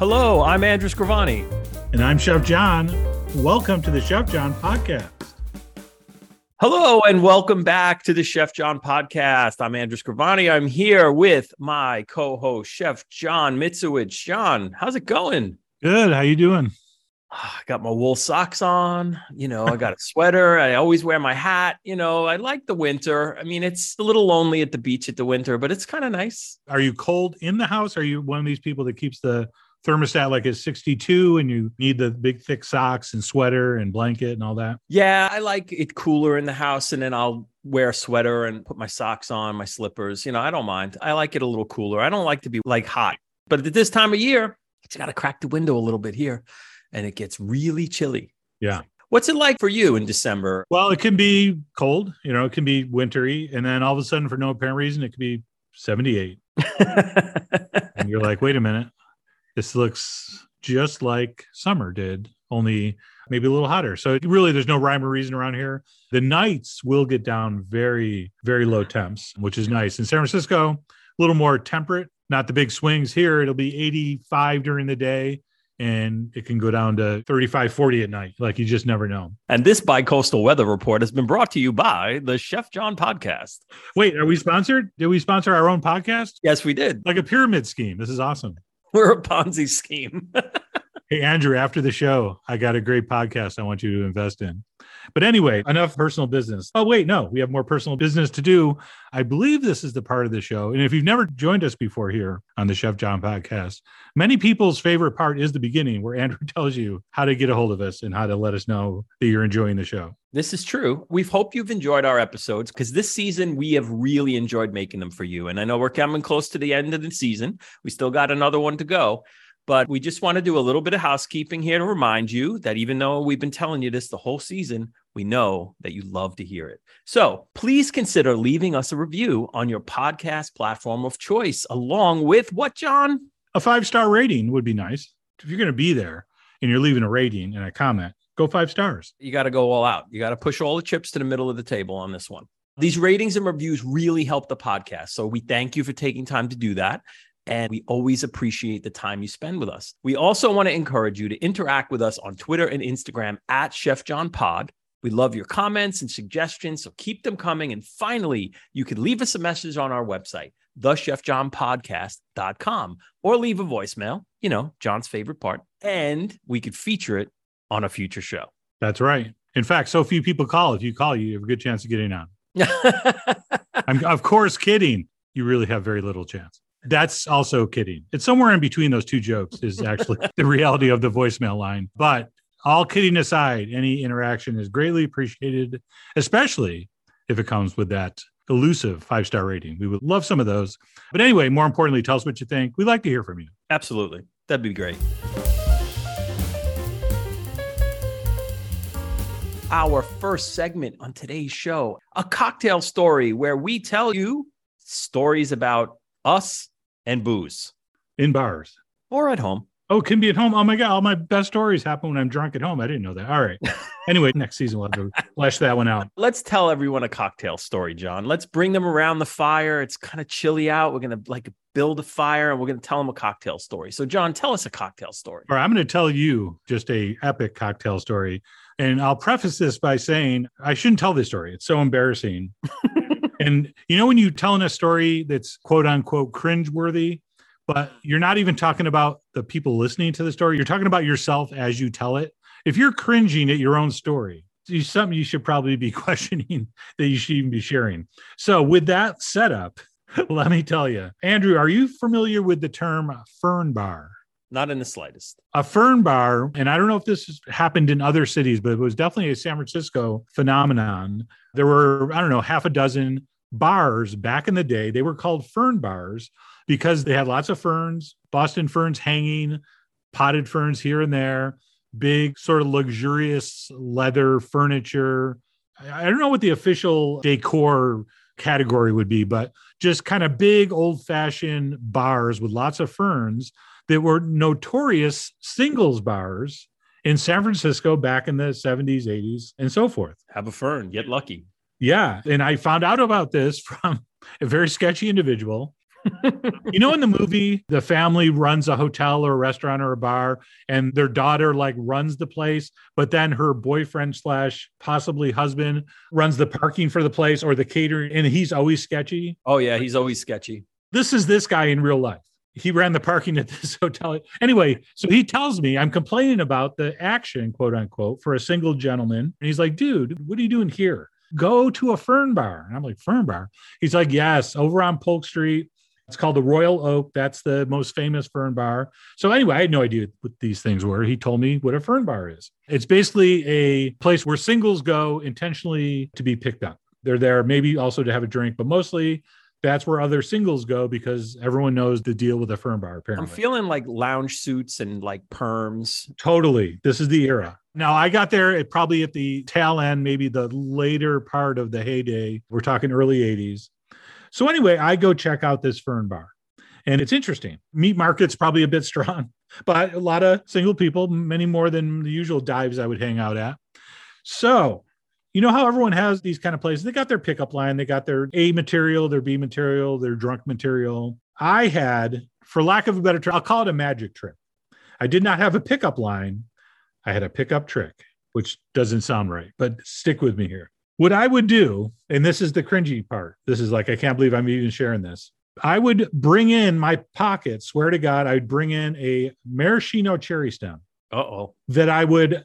Hello, I'm Andrew Scrivani. And I'm Chef John. Welcome to the Chef John podcast. Hello, and welcome back to the Chef John podcast. I'm Andrew Scrivani. I'm here with my co-host, Chef John Mitzowicz. John, how's it going? Good. How you doing? I got my wool socks on. You know, I got a sweater. I always wear my hat. You know, I like the winter. I mean, it's a little lonely at the beach at the winter, but it's kind of nice. Are you cold in the house? Are you one of these people that keeps the thermostat like is 62 and you need the big thick socks and sweater and blanket and all that? Yeah, I like it cooler in the house and then I'll wear a sweater and put my socks on, my slippers. You know, I don't mind. I like it a little cooler. I don't like to be like hot. But at this time of year, it's got to crack the window a little bit here and it gets really chilly. Yeah. What's it like for you in December? Well, it can be cold, you know, it can be wintry. And then all of a sudden, for no apparent reason, it could be 78. and you're like, wait a minute, this looks just like summer did, only maybe a little hotter. So really, there's no rhyme or reason around here. The nights will get down very, very low temps, which is nice. In San Francisco, a little more temperate, not the big swings here. It'll be 85 during the day and it can go down to 35, 40 at night. Like you just never know. And this bi-coastal weather report has been brought to you by the Chef John podcast. Wait, are we sponsored? Did we sponsor our own podcast? Yes, we did. Like a pyramid scheme. This is awesome. We're a Ponzi scheme. hey, Andrew, after the show, I got a great podcast I want you to invest in. But anyway, enough personal business. Oh, wait, no, we have more personal business to do. I believe this is the part of the show. And if you've never joined us before here on the Chef John podcast, many people's favorite part is the beginning where Andrew tells you how to get a hold of us and how to let us know that you're enjoying the show. This is true. We hope you've enjoyed our episodes because this season we have really enjoyed making them for you. And I know we're coming close to the end of the season. We still got another one to go. But we just want to do a little bit of housekeeping here to remind you that even though we've been telling you this the whole season, we know that you love to hear it. So please consider leaving us a review on your podcast platform of choice, along with what, John? A five star rating would be nice. If you're going to be there and you're leaving a rating and a comment, go five stars. You got to go all out. You got to push all the chips to the middle of the table on this one. These ratings and reviews really help the podcast. So we thank you for taking time to do that. And we always appreciate the time you spend with us. We also want to encourage you to interact with us on Twitter and Instagram at Chef John Pod. We love your comments and suggestions, so keep them coming. And finally, you can leave us a message on our website, thechefjohnpodcast.com, or leave a voicemail, you know, John's favorite part, and we could feature it on a future show. That's right. In fact, so few people call. If you call, you have a good chance of getting on. I'm, of course, kidding. You really have very little chance. That's also kidding. It's somewhere in between those two jokes, is actually the reality of the voicemail line. But all kidding aside, any interaction is greatly appreciated, especially if it comes with that elusive five star rating. We would love some of those. But anyway, more importantly, tell us what you think. We'd like to hear from you. Absolutely. That'd be great. Our first segment on today's show, a cocktail story where we tell you stories about us and booze in bars or at home. Oh, can be at home. Oh my god, all my best stories happen when I'm drunk at home. I didn't know that. All right. anyway, next season we'll have to flesh that one out. Let's tell everyone a cocktail story, John. Let's bring them around the fire. It's kind of chilly out. We're gonna like build a fire and we're gonna tell them a cocktail story. So, John, tell us a cocktail story. All right, I'm gonna tell you just a epic cocktail story. And I'll preface this by saying I shouldn't tell this story. It's so embarrassing. and you know when you're telling a story that's quote unquote cringeworthy, but you're not even talking about the people listening to the story. You're talking about yourself as you tell it. If you're cringing at your own story, it's something you should probably be questioning that you should even be sharing. So, with that setup, let me tell you, Andrew, are you familiar with the term fern bar? Not in the slightest. A fern bar, and I don't know if this has happened in other cities, but it was definitely a San Francisco phenomenon. There were, I don't know, half a dozen bars back in the day. They were called fern bars because they had lots of ferns, Boston ferns hanging, potted ferns here and there, big sort of luxurious leather furniture. I don't know what the official decor category would be, but just kind of big old fashioned bars with lots of ferns that were notorious singles bars in San Francisco back in the 70s, 80s, and so forth. Have a fern, get lucky. Yeah. And I found out about this from a very sketchy individual you know, in the movie, the family runs a hotel or a restaurant or a bar, and their daughter like runs the place, but then her boyfriend slash possibly husband runs the parking for the place or the catering, and he's always sketchy. Oh yeah, he's always sketchy. This is this guy in real life. He ran the parking at this hotel. Anyway, so he tells me I'm complaining about the action, quote unquote, for a single gentleman. And he's like, dude, what are you doing here? Go to a fern bar. And I'm like, fern bar? He's like, yes, over on Polk Street it's called the Royal Oak. That's the most famous fern bar. So, anyway, I had no idea what these things were. He told me what a fern bar is. It's basically a place where singles go intentionally to be picked up. They're there maybe also to have a drink, but mostly that's where other singles go because everyone knows the deal with a fern bar. Apparently, I'm feeling like lounge suits and like perms. Totally, this is the era. Now I got there at probably at the tail end, maybe the later part of the heyday. We're talking early '80s, so anyway, I go check out this fern bar. And it's interesting. Meat market's probably a bit strong, but a lot of single people, many more than the usual dives I would hang out at. So, you know how everyone has these kind of places? They got their pickup line, they got their A material, their B material, their drunk material. I had, for lack of a better term, I'll call it a magic trick. I did not have a pickup line, I had a pickup trick, which doesn't sound right, but stick with me here. What I would do, and this is the cringy part, this is like, I can't believe I'm even sharing this. I would bring in my pocket, swear to God, I'd bring in a maraschino cherry stem. oh. That I would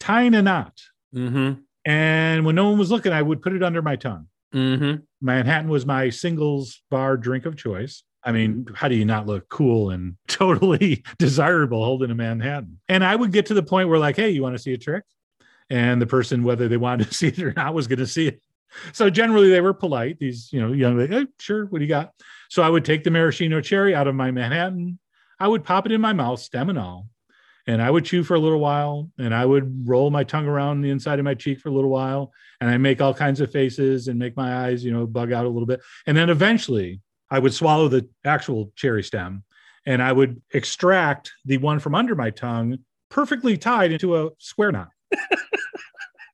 tie in a knot. Mm-hmm. And when no one was looking, I would put it under my tongue. Mm-hmm. Manhattan was my singles bar drink of choice. I mean, how do you not look cool and totally desirable holding a Manhattan? And I would get to the point where, like, hey, you want to see a trick? And the person, whether they wanted to see it or not, was going to see it. So generally, they were polite. These, you know, young, hey, sure, what do you got? So I would take the maraschino cherry out of my Manhattan. I would pop it in my mouth, stem and all, and I would chew for a little while, and I would roll my tongue around the inside of my cheek for a little while, and I make all kinds of faces and make my eyes, you know, bug out a little bit, and then eventually I would swallow the actual cherry stem, and I would extract the one from under my tongue, perfectly tied into a square knot.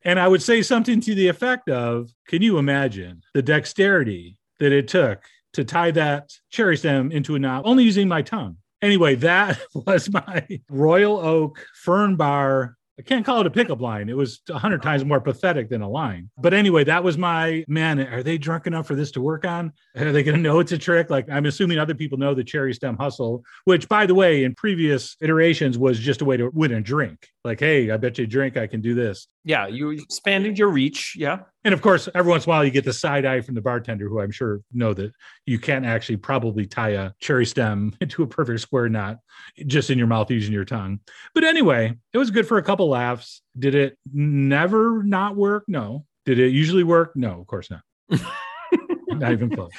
and I would say something to the effect of Can you imagine the dexterity that it took to tie that cherry stem into a knot only using my tongue? Anyway, that was my Royal Oak Fern Bar I can't call it a pickup line. It was a hundred times more pathetic than a line. But anyway, that was my man. Are they drunk enough for this to work on? Are they going to know it's a trick? Like I'm assuming other people know the cherry stem hustle, which by the way, in previous iterations was just a way to win a drink. Like, hey, I bet you a drink I can do this. Yeah, you expanded your reach. Yeah. And of course, every once in a while you get the side eye from the bartender, who I'm sure know that you can't actually probably tie a cherry stem into a perfect square knot just in your mouth using your tongue. But anyway, it was good for a couple laughs. Did it never not work? No. Did it usually work? No, of course not. not even close.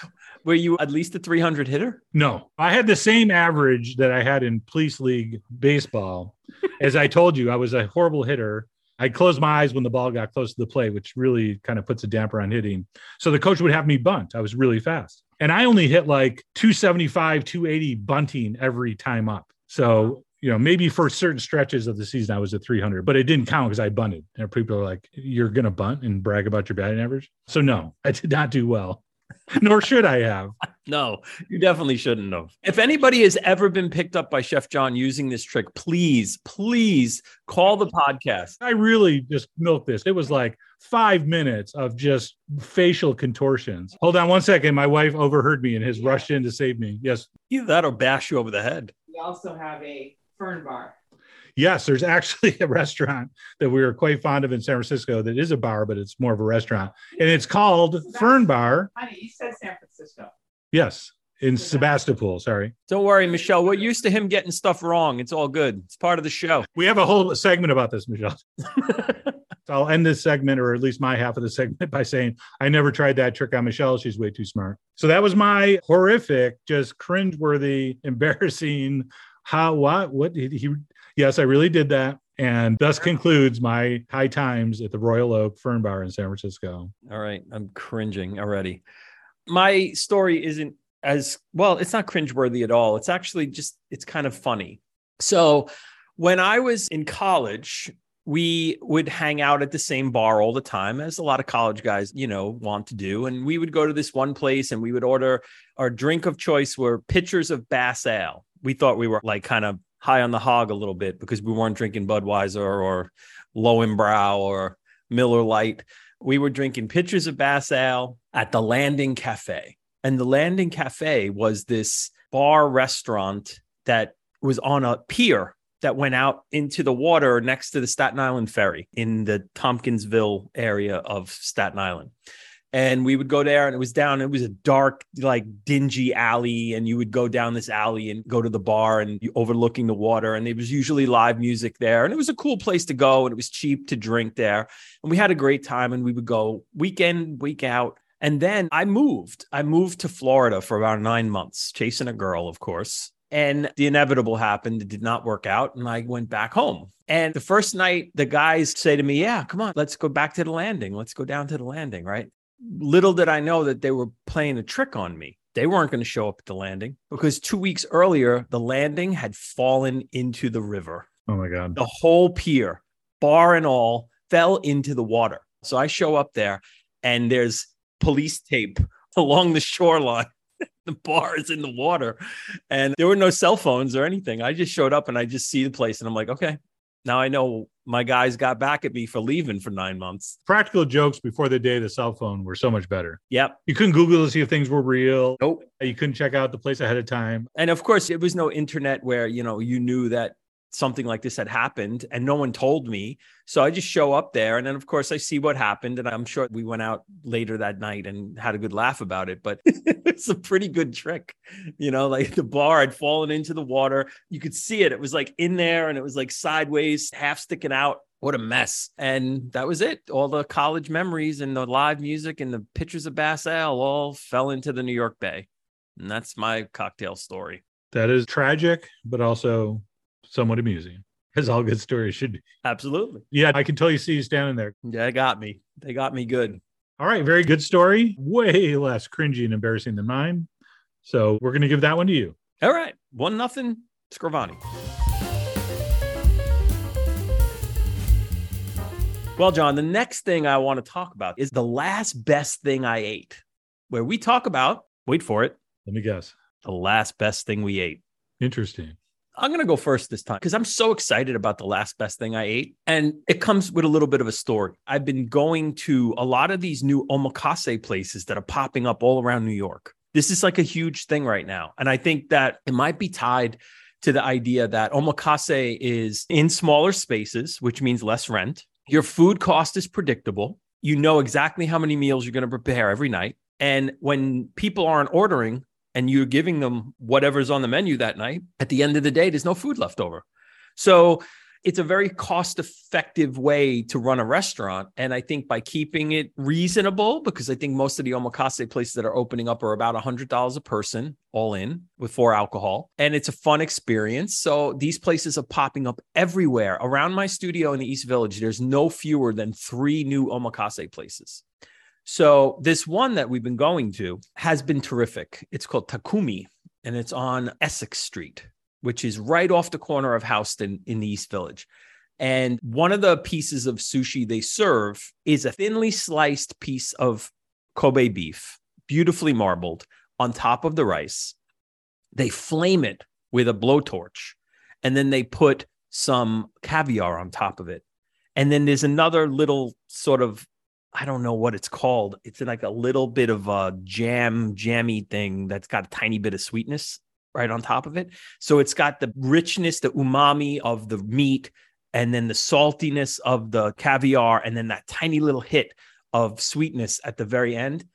Were you at least a 300 hitter? No, I had the same average that I had in police league baseball. As I told you, I was a horrible hitter I closed my eyes when the ball got close to the plate, which really kind of puts a damper on hitting. So the coach would have me bunt. I was really fast. And I only hit like 275, 280 bunting every time up. So, you know, maybe for certain stretches of the season, I was at 300, but it didn't count because I bunted. And people are like, you're going to bunt and brag about your batting average. So, no, I did not do well. nor should I have. No, you definitely shouldn't have. If anybody has ever been picked up by Chef John using this trick, please, please call the podcast. I really just milked this. It was like five minutes of just facial contortions. Hold on one second. My wife overheard me and has rushed in to save me. Yes. Either that or bash you over the head. We also have a fern bar. Yes, there's actually a restaurant that we were quite fond of in San Francisco that is a bar, but it's more of a restaurant. And it's called Fern Bar. Honey, you said San Francisco. Yes, in Sebastopol. Sorry. Don't worry, Michelle. We're used to him getting stuff wrong. It's all good. It's part of the show. We have a whole segment about this, Michelle. so I'll end this segment, or at least my half of the segment, by saying I never tried that trick on Michelle. She's way too smart. So that was my horrific, just cringeworthy, embarrassing. How what what did he yes, I really did that. And thus concludes my high times at the Royal Oak Fern Bar in San Francisco. All right. I'm cringing already. My story isn't as well, it's not cringeworthy at all. It's actually just, it's kind of funny. So when I was in college, we would hang out at the same bar all the time, as a lot of college guys, you know, want to do. And we would go to this one place and we would order our drink of choice were pitchers of Bass Ale. We thought we were like kind of high on the hog a little bit because we weren't drinking Budweiser or Lowenbrau or Miller Lite. We were drinking pitchers of Bass Ale at the Landing Cafe. And the Landing Cafe was this bar restaurant that was on a pier that went out into the water next to the Staten Island ferry in the Tompkinsville area of Staten Island. And we would go there and it was down, it was a dark, like dingy alley. And you would go down this alley and go to the bar and overlooking the water. And it was usually live music there. And it was a cool place to go. And it was cheap to drink there. And we had a great time. And we would go weekend, week out. And then I moved. I moved to Florida for about nine months, chasing a girl, of course. And the inevitable happened. It did not work out. And I went back home. And the first night, the guys say to me, Yeah, come on, let's go back to the landing. Let's go down to the landing. Right. Little did I know that they were playing a trick on me. They weren't going to show up at the landing because two weeks earlier, the landing had fallen into the river. Oh my God. The whole pier, bar and all, fell into the water. So I show up there and there's police tape along the shoreline the bar is in the water and there were no cell phones or anything. I just showed up and I just see the place and I'm like, okay, now I know my guys got back at me for leaving for nine months. Practical jokes before the day of the cell phone were so much better. Yep. You couldn't Google to see if things were real. Nope. You couldn't check out the place ahead of time. And of course, it was no internet where, you know, you knew that something like this had happened and no one told me. So I just show up there. And then, of course, I see what happened. And I'm sure we went out later that night and had a good laugh about it. But it's a pretty good trick. You know, like the bar had fallen into the water. You could see it. It was like in there and it was like sideways, half sticking out. What a mess. And that was it. All the college memories and the live music and the pictures of Bass Ale fell into the New York Bay. And that's my cocktail story. That is tragic, but also somewhat amusing, as all good stories should be. Absolutely. Yeah, I can tell you see you standing there. Yeah, they got me. They got me good. All right, very good story. Way less cringy and embarrassing than mine. So we're going to give that one to you. All right. One nothing, Scrivani. Well, John, the next thing I want to talk about is the last best thing I ate, where we talk about, wait for it, Let me guess. the last best thing we ate. Interesting. I'm going to go first this time because I'm so excited about the last best thing I ate. And it comes with a little bit of a story. I've been going to a lot of these new omakase places that are popping up all around New York. This is like a huge thing right now. And I think that it might be tied to the idea that omakase is in smaller spaces, which means less rent. Your food cost is predictable. You know exactly how many meals you're going to prepare every night. And when people aren't ordering, and you're giving them whatever's on the menu that night, at the end of the day, there's no food left over. So it's a very cost effective way to run a restaurant. And I think by keeping it reasonable, because I think most of the omakase places that are opening up are about $100 a person all in with four alcohol. And it's a fun experience. So these places are popping up everywhere. Around my studio in the East Village, there's no fewer than three new omakase places. So this one that we've been going to has been terrific. It's called Takumi and it's on Essex Street, which is right off the corner of Houston in the East Village. And one of the pieces of sushi they serve is a thinly sliced piece of Kobe beef, beautifully marbled on top of the rice. They flame it with a blowtorch and then they put some caviar on top of it. And then there's another little sort of I don't know what it's called. It's like a little bit of a jam, jammy thing that's got a tiny bit of sweetness right on top of it. So it's got the richness, the umami of the meat, and then the saltiness of the caviar, and then that tiny little hit of sweetness at the very end.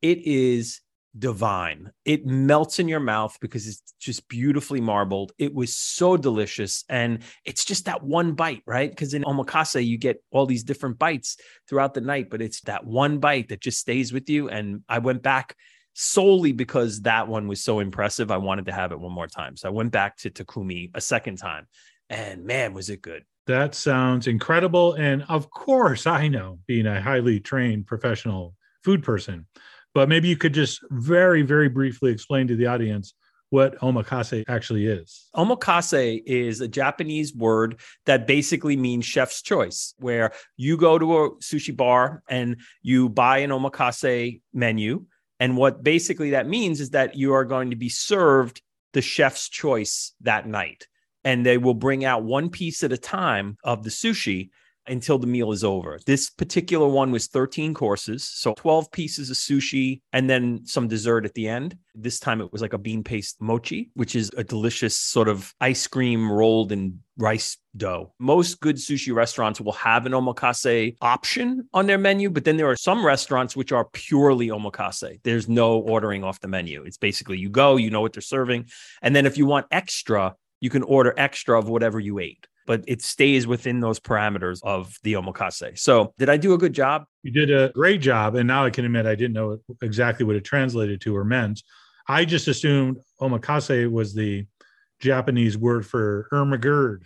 It is divine. It melts in your mouth because it's just beautifully marbled. It was so delicious. And it's just that one bite, right? Because in omakase, you get all these different bites throughout the night, but it's that one bite that just stays with you. And I went back solely because that one was so impressive. I wanted to have it one more time. So I went back to Takumi a second time. And man, was it good. That sounds incredible. And of course, I know being a highly trained professional food person, but maybe you could just very, very briefly explain to the audience what omakase actually is. Omakase is a Japanese word that basically means chef's choice, where you go to a sushi bar and you buy an omakase menu. And what basically that means is that you are going to be served the chef's choice that night. And they will bring out one piece at a time of the sushi until the meal is over. This particular one was 13 courses, so 12 pieces of sushi and then some dessert at the end. This time it was like a bean paste mochi, which is a delicious sort of ice cream rolled in rice dough. Most good sushi restaurants will have an omakase option on their menu, but then there are some restaurants which are purely omakase. There's no ordering off the menu. It's basically you go, you know what they're serving. And then if you want extra, you can order extra of whatever you ate but it stays within those parameters of the omakase. So, did I do a good job? You did a great job. And now I can admit I didn't know exactly what it translated to or meant. I just assumed omakase was the Japanese word for Ermagerd.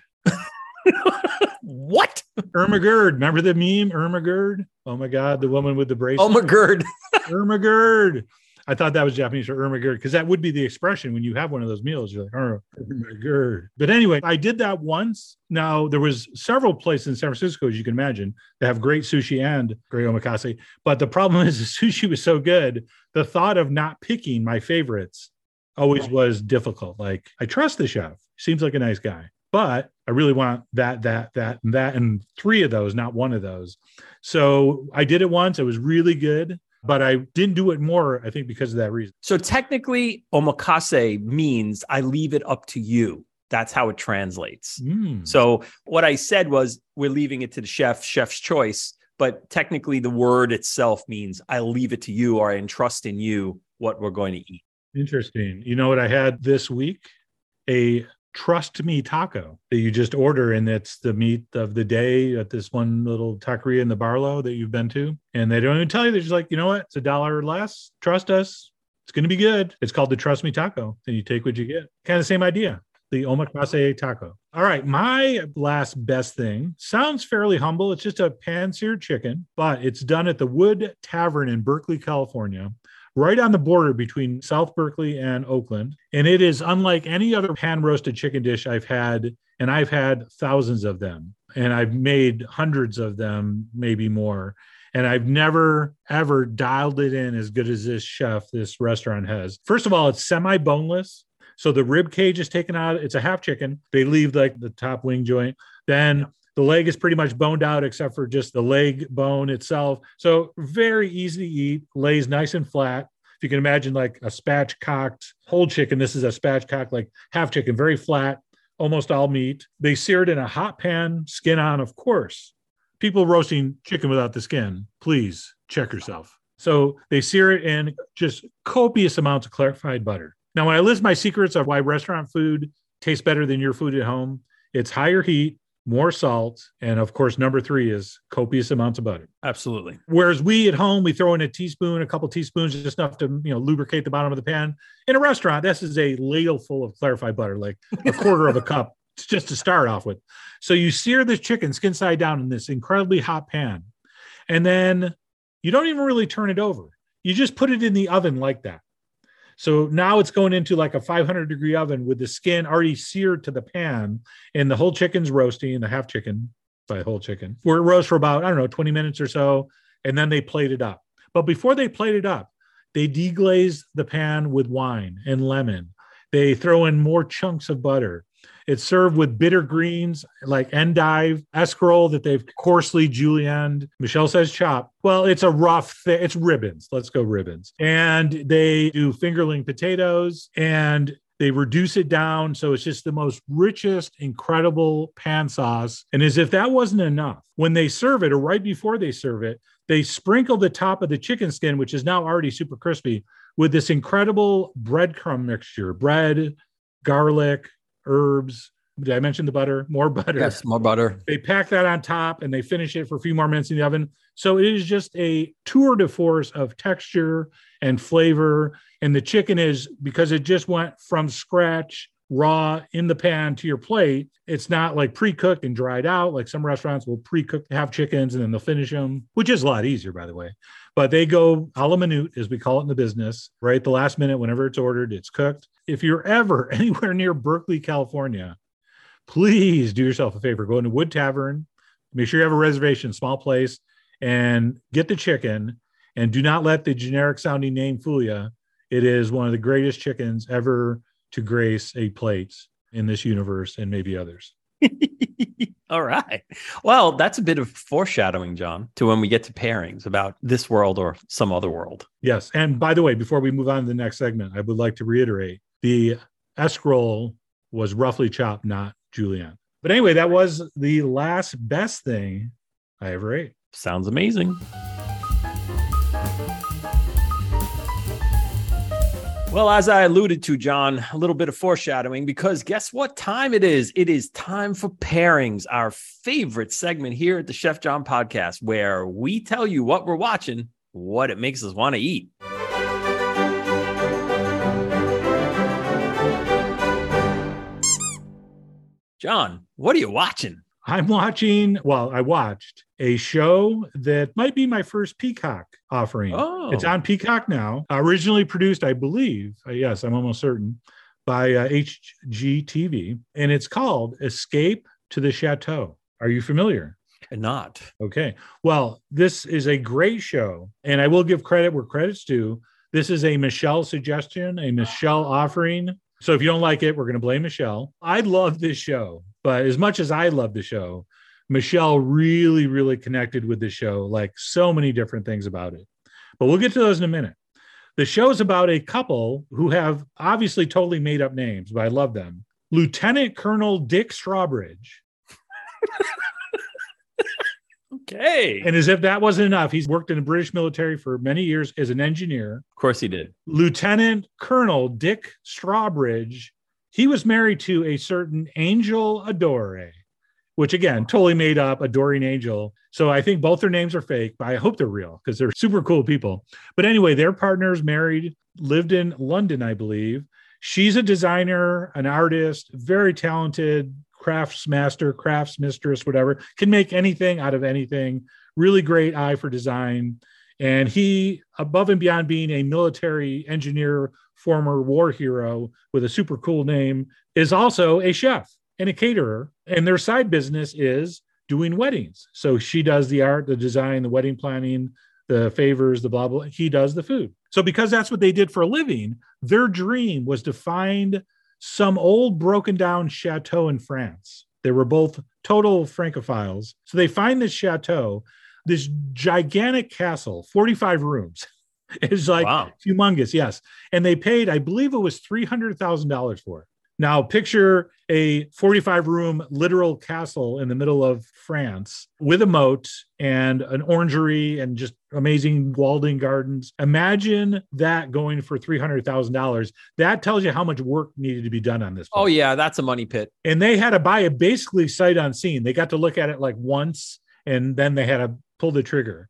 what? Ermagerd. Remember the meme, Ermagerd? Oh my God, the woman with the bracelet. Ermagerd. Ermagerd. I thought that was Japanese for Ermagerd because that would be the expression when you have one of those meals. You're like, oh, Ermagerd. But anyway, I did that once. Now there was several places in San Francisco, as you can imagine, that have great sushi and great omakase. But the problem is the sushi was so good, the thought of not picking my favorites always was difficult. Like I trust the chef, seems like a nice guy, but I really want that, that, that, and that, and three of those, not one of those. So I did it once. It was really good but I didn't do it more, I think, because of that reason. So technically, omakase means I leave it up to you. That's how it translates. Mm. So what I said was we're leaving it to the chef, chef's choice. But technically, the word itself means I leave it to you or I entrust in you what we're going to eat. Interesting. You know what I had this week? A trust me taco that you just order and it's the meat of the day at this one little taqueria in the barlow that you've been to. And they don't even tell you. They're just like you know what? It's a dollar or less. Trust us. It's going to be good. It's called the trust me taco and you take what you get. Kind of same idea the omakase taco. All right my last best thing. Sounds fairly humble. It's just a pan seared chicken but it's done at the wood tavern in berkeley california right on the border between South Berkeley and Oakland. And it is unlike any other pan roasted chicken dish I've had. And I've had thousands of them. And I've made hundreds of them, maybe more. And I've never, ever dialed it in as good as this chef, this restaurant has. First of all, it's semi boneless. So the rib cage is taken out. It's a half chicken. They leave like the top wing joint. Then the leg is pretty much boned out except for just the leg bone itself. So very easy to eat, lays nice and flat. If you can imagine like a spatchcocked whole chicken, this is a spatchcock like half chicken, very flat, almost all meat. They sear it in a hot pan, skin on, of course. People roasting chicken without the skin, please check yourself. So they sear it in just copious amounts of clarified butter. Now, when I list my secrets of why restaurant food tastes better than your food at home, it's higher heat, more salt, and of course, number three is copious amounts of butter. Absolutely. Whereas we at home, we throw in a teaspoon, a couple teaspoons, just enough to you know lubricate the bottom of the pan. In a restaurant, this is a ladle full of clarified butter, like a quarter of a cup, just to start off with. So you sear this chicken skin side down in this incredibly hot pan, and then you don't even really turn it over. You just put it in the oven like that. So now it's going into like a 500 degree oven with the skin already seared to the pan, and the whole chicken's roasting, the half chicken by whole chicken, where it roasts for about, I don't know, 20 minutes or so. And then they plate it up. But before they plate it up, they deglaze the pan with wine and lemon. They throw in more chunks of butter. It's served with bitter greens like endive, escarole that they've coarsely julienned. Michelle says chop. Well, it's a rough thing. It's ribbons. Let's go ribbons. And they do fingerling potatoes and they reduce it down. So it's just the most richest, incredible pan sauce. And as if that wasn't enough, when they serve it or right before they serve it, they sprinkle the top of the chicken skin, which is now already super crispy, with this incredible breadcrumb mixture bread, garlic, herbs. Did I mention the butter? More butter. Yes, more butter. They pack that on top and they finish it for a few more minutes in the oven. So it is just a tour de force of texture and flavor. And the chicken is because it just went from scratch raw in the pan to your plate. It's not like pre-cooked and dried out. Like some restaurants will pre-cook have chickens and then they'll finish them, which is a lot easier, by the way. But they go a la minute, as we call it in the business, right? The last minute, whenever it's ordered, it's cooked. If you're ever anywhere near Berkeley, California, please do yourself a favor. Go into Wood Tavern, make sure you have a reservation, small place, and get the chicken. And do not let the generic sounding name fool you. It is one of the greatest chickens ever to grace a plate in this universe and maybe others. All right. Well, that's a bit of foreshadowing, John, to when we get to pairings about this world or some other world. Yes. And by the way, before we move on to the next segment, I would like to reiterate the escarole was roughly chopped, not julienne. But anyway, that was the last best thing I ever ate. Sounds amazing. Well, as I alluded to, John, a little bit of foreshadowing because guess what time it is? It is time for pairings, our favorite segment here at the Chef John podcast, where we tell you what we're watching, what it makes us want to eat. John, what are you watching? I'm watching, well, I watched a show that might be my first Peacock offering. Oh. It's on Peacock now. Originally produced, I believe, uh, yes, I'm almost certain, by uh, HGTV, and it's called Escape to the Chateau. Are you familiar? Not. Okay. Well, this is a great show, and I will give credit where credit's due. This is a Michelle suggestion, a Michelle offering. So if you don't like it, we're going to blame Michelle. I love this show, but as much as I love the show, Michelle really, really connected with the show, like so many different things about it. But we'll get to those in a minute. The show's about a couple who have obviously totally made up names, but I love them. Lieutenant Colonel Dick Strawbridge. Okay. And as if that wasn't enough, he's worked in the British military for many years as an engineer. of course he did. Lieutenant Colonel Dick Strawbridge, he was married to a certain Angel Adore, which again, totally made up, adoring angel. So I think both their names are fake, but I hope they're real because they're super cool people. But anyway, their partners married, lived in London, I believe. She's a designer, an artist, very talented crafts master, crafts mistress, whatever, can make anything out of anything. Really great eye for design. And he, above and beyond being a military engineer, former war hero with a super cool name, is also a chef and a caterer. And their side business is doing weddings. So she does the art, the design, the wedding planning, the favors, the blah, blah. He does the food. So because that's what they did for a living, their dream was to find some old broken down chateau in France. They were both total Francophiles. So they find this chateau, this gigantic castle, 45 rooms. It's like Wow. humongous, yes. And they paid, I believe it was $300,000 for it. Now, picture a 45 room literal castle in the middle of France with a moat and an orangery and just amazing walled-in gardens. Imagine that going for $300,000. That tells you how much work needed to be done on this. Oh, yeah. That's a money pit. And they had to buy it basically sight unseen. They got to look at it like once and then they had to pull the trigger.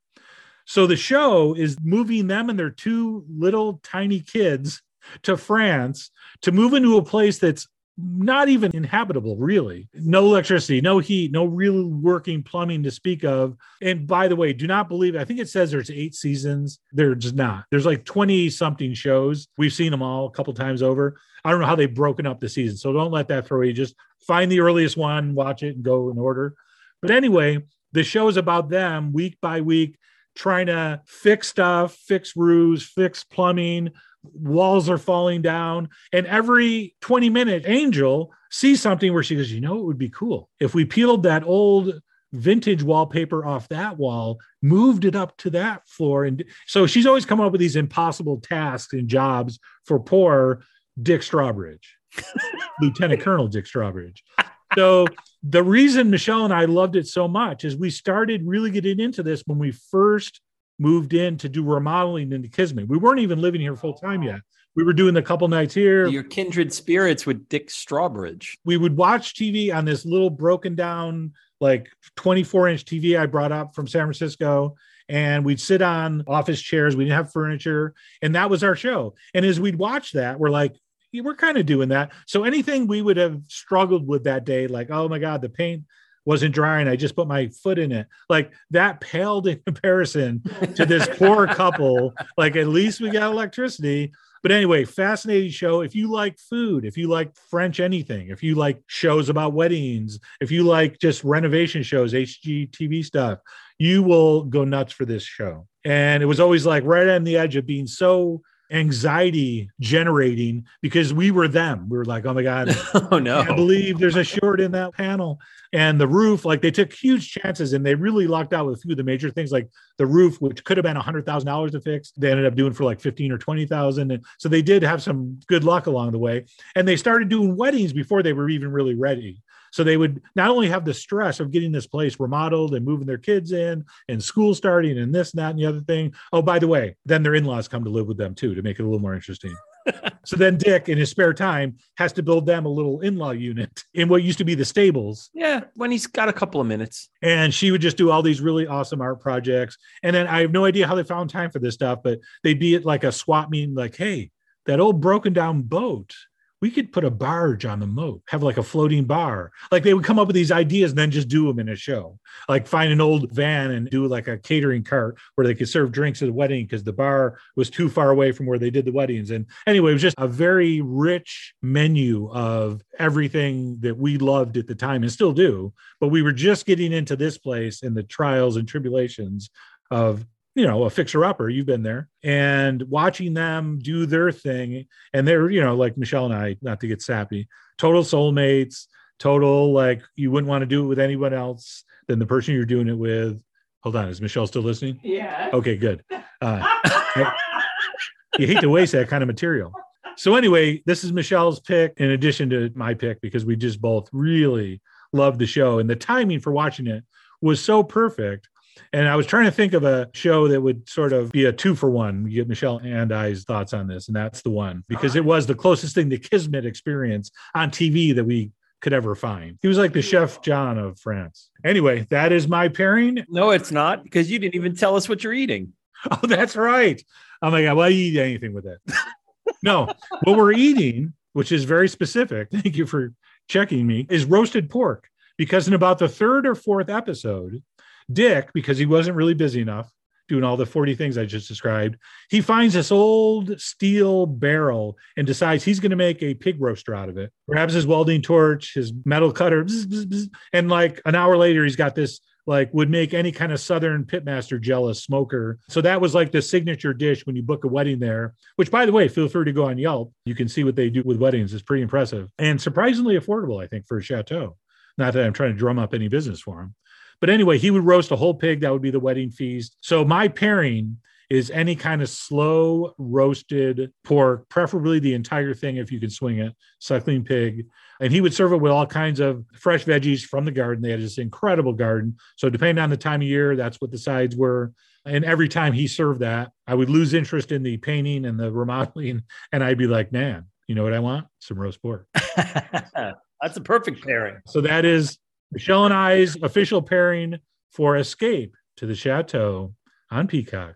So the show is moving them and their two little tiny kids to France to move into a place that's not even inhabitable, really. No electricity, no heat, no real working plumbing to speak of. And by the way, do not believe I think it says there's eight seasons. There's not. There's like 20 something shows. We've seen them all a couple times over. I don't know how they've broken up the season. So don't let that throw you. Just find the earliest one, watch it, and go in order. But anyway, the show is about them week by week trying to fix stuff, fix roofs, fix plumbing. Walls are falling down. And every 20 minute angel sees something where she goes, You know, it would be cool if we peeled that old vintage wallpaper off that wall, moved it up to that floor. And so she's always coming up with these impossible tasks and jobs for poor Dick Strawbridge, Lieutenant Colonel Dick Strawbridge. So the reason Michelle and I loved it so much is we started really getting into this when we first moved in to do remodeling into Kismet. We weren't even living here full time yet. We were doing a couple nights here. Your kindred spirits with Dick Strawbridge. We would watch TV on this little broken down, like 24 inch TV I brought up from San Francisco. And we'd sit on office chairs. We didn't have furniture. And that was our show. And as we'd watch that, we're like, we're kind of doing that. So anything we would have struggled with that day, like, oh my God, the paint wasn't drying. I just put my foot in it. Like that paled in comparison to this poor couple. Like at least we got electricity. But anyway, fascinating show. If you like food, if you like French anything, if you like shows about weddings, if you like just renovation shows, HGTV stuff, you will go nuts for this show. And it was always like right on the edge of being so anxiety generating because we were them. We were like, oh my God, oh no. I believe there's a short in that panel. And the roof, like they took huge chances and they really locked out with a few of the major things, like the roof, which could have been a hundred thousand dollars to fix. They ended up doing for like 15 or 20,000. And so they did have some good luck along the way. And they started doing weddings before they were even really ready. So they would not only have the stress of getting this place remodeled and moving their kids in and school starting and this and that and the other thing. Oh, by the way, then their in laws come to live with them too to make it a little more interesting. so then Dick, in his spare time, has to build them a little in law unit in what used to be the stables. Yeah, when he's got a couple of minutes. And she would just do all these really awesome art projects. And then I have no idea how they found time for this stuff, but they'd be at like a swap meeting, like, hey, that old broken down boat we could put a barge on the moat, have like a floating bar. Like they would come up with these ideas and then just do them in a show. Like find an old van and do like a catering cart where they could serve drinks at the wedding because the bar was too far away from where they did the weddings. And anyway, it was just a very rich menu of everything that we loved at the time and still do. But we were just getting into this place and the trials and tribulations of you know a fixer upper you've been there and watching them do their thing and they're you know like michelle and i not to get sappy total soulmates total like you wouldn't want to do it with anyone else than the person you're doing it with. Hold on is michelle still listening? Yeah. okay good. Uh, you hate to waste that kind of material. So anyway this is michelle's pick in addition to my pick because we just both really loved the show and the timing for watching it was so perfect and I was trying to think of a show that would sort of be a two for one. You get Michelle and I's thoughts on this, and that's the one because it was the closest thing to Kismet experience on TV that we could ever find. He was like the chef John of France. Anyway, that is my pairing. No, it's not because you didn't even tell us what you're eating. Oh, that's right. Oh my God. Why you eat anything with it? no, what we're eating, which is very specific, thank you for checking me, is roasted pork. Because in about the third or fourth episode, Dick, because he wasn't really busy enough doing all the 40 things I just described, he finds this old steel barrel and decides he's going to make a pig roaster out of it. Grabs his welding torch, his metal cutter, bzz, bzz, bzz, and like an hour later, he's got this like would make any kind of southern pitmaster jealous smoker. So that was like the signature dish when you book a wedding there, which by the way, feel free to go on Yelp. You can see what they do with weddings. It's pretty impressive and surprisingly affordable, I think, for a chateau. Not that I'm trying to drum up any business for him. But anyway, he would roast a whole pig. That would be the wedding feast. So my pairing is any kind of slow roasted pork, preferably the entire thing if you can swing it, suckling pig. And he would serve it with all kinds of fresh veggies from the garden. They had this incredible garden. So depending on the time of year, that's what the sides were. And every time he served that, I would lose interest in the painting and the remodeling. And I'd be like, man, you know what I want? Some roast pork. That's a perfect pairing. So that is Michelle and I's official pairing for Escape to the Chateau on Peacock.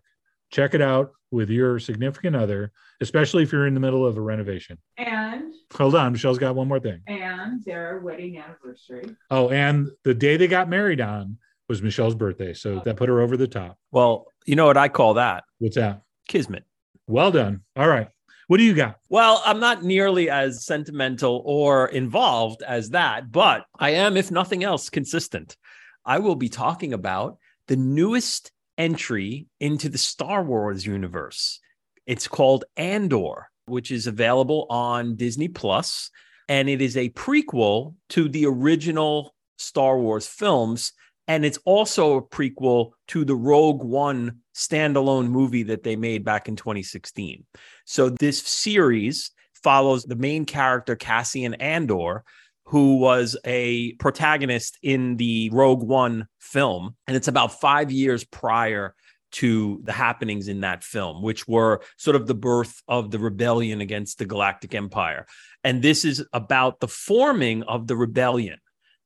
Check it out with your significant other, especially if you're in the middle of a renovation. And Hold on, Michelle's got one more thing. and their wedding anniversary. Oh, and the day they got married on was Michelle's birthday. So that put her over the top. Well, you know what I call that? What's that? Kismet. Well done. All right. What do you got? Well, I'm not nearly as sentimental or involved as that, but I am, if nothing else, consistent. I will be talking about the newest entry into the Star Wars universe. It's called Andor, which is available on Disney Plus, and it is a prequel to the original Star Wars films. And it's also a prequel to the Rogue One standalone movie that they made back in 2016. So this series follows the main character, Cassian Andor, who was a protagonist in the Rogue One film. And it's about five years prior to the happenings in that film, which were sort of the birth of the rebellion against the Galactic Empire. And this is about the forming of the rebellion.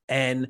And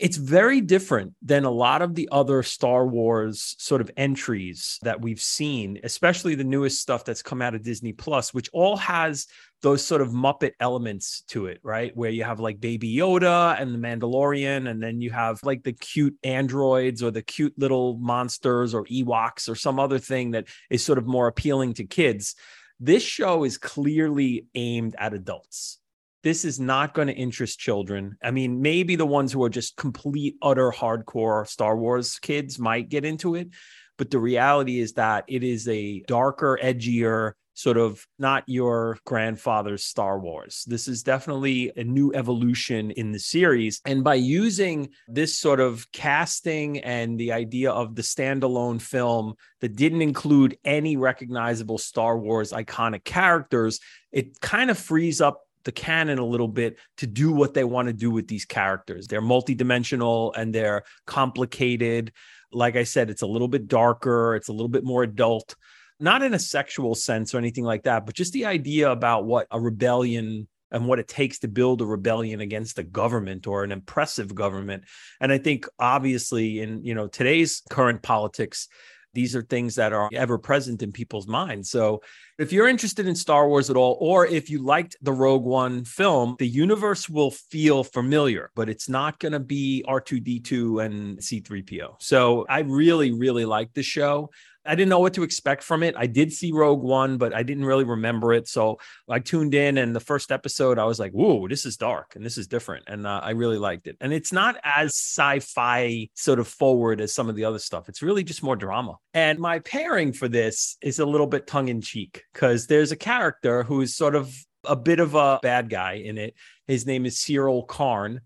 It's very different than a lot of the other Star Wars sort of entries that we've seen, especially the newest stuff that's come out of Disney Plus, which all has those sort of Muppet elements to it, right? Where you have like Baby Yoda and the Mandalorian, and then you have like the cute androids or the cute little monsters or Ewoks or some other thing that is sort of more appealing to kids. This show is clearly aimed at adults this is not going to interest children. I mean, maybe the ones who are just complete, utter hardcore Star Wars kids might get into it. But the reality is that it is a darker, edgier, sort of not your grandfather's Star Wars. This is definitely a new evolution in the series. And by using this sort of casting and the idea of the standalone film that didn't include any recognizable Star Wars iconic characters, it kind of frees up the canon a little bit to do what they want to do with these characters. They're multidimensional and they're complicated. Like I said, it's a little bit darker, it's a little bit more adult, not in a sexual sense or anything like that, but just the idea about what a rebellion and what it takes to build a rebellion against a government or an impressive government. And I think obviously in, you know, today's current politics, these are things that are ever present in people's minds. So if you're interested in Star Wars at all, or if you liked the Rogue One film, the universe will feel familiar, but it's not going to be R2D2 and C3PO. So I really, really like the show. I didn't know what to expect from it. I did see Rogue One, but I didn't really remember it. So I tuned in, and the first episode, I was like, "Whoa, this is dark and this is different," and uh, I really liked it. And it's not as sci-fi sort of forward as some of the other stuff. It's really just more drama. And my pairing for this is a little bit tongue in cheek because there's a character who's sort of a bit of a bad guy in it. His name is Syril Karn.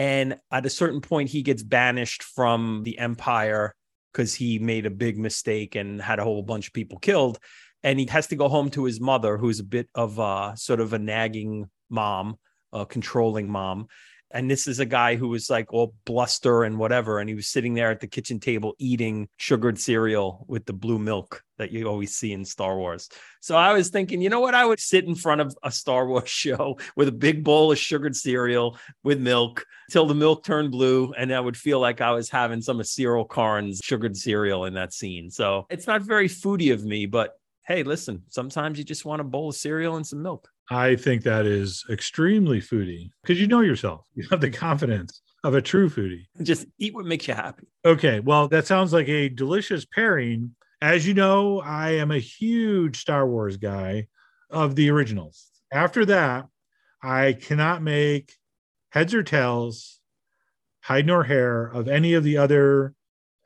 And at a certain point, he gets banished from the Empire because he made a big mistake and had a whole bunch of people killed. And he has to go home to his mother, who's a bit of a sort of a nagging mom, a controlling mom. And this is a guy who was like all bluster and whatever. And he was sitting there at the kitchen table eating sugared cereal with the blue milk that you always see in Star Wars. So I was thinking, you know what? I would sit in front of a Star Wars show with a big bowl of sugared cereal with milk till the milk turned blue. And I would feel like I was having some of Syril Karn's sugared cereal in that scene. So it's not very foodie of me, but hey, listen, sometimes you just want a bowl of cereal and some milk. I think that is extremely foodie because you know yourself. You have the confidence of a true foodie. Just eat what makes you happy. Okay. Well, that sounds like a delicious pairing. As you know, I am a huge Star Wars guy of the originals. After that, I cannot make heads or tails, hide nor hair of any of the other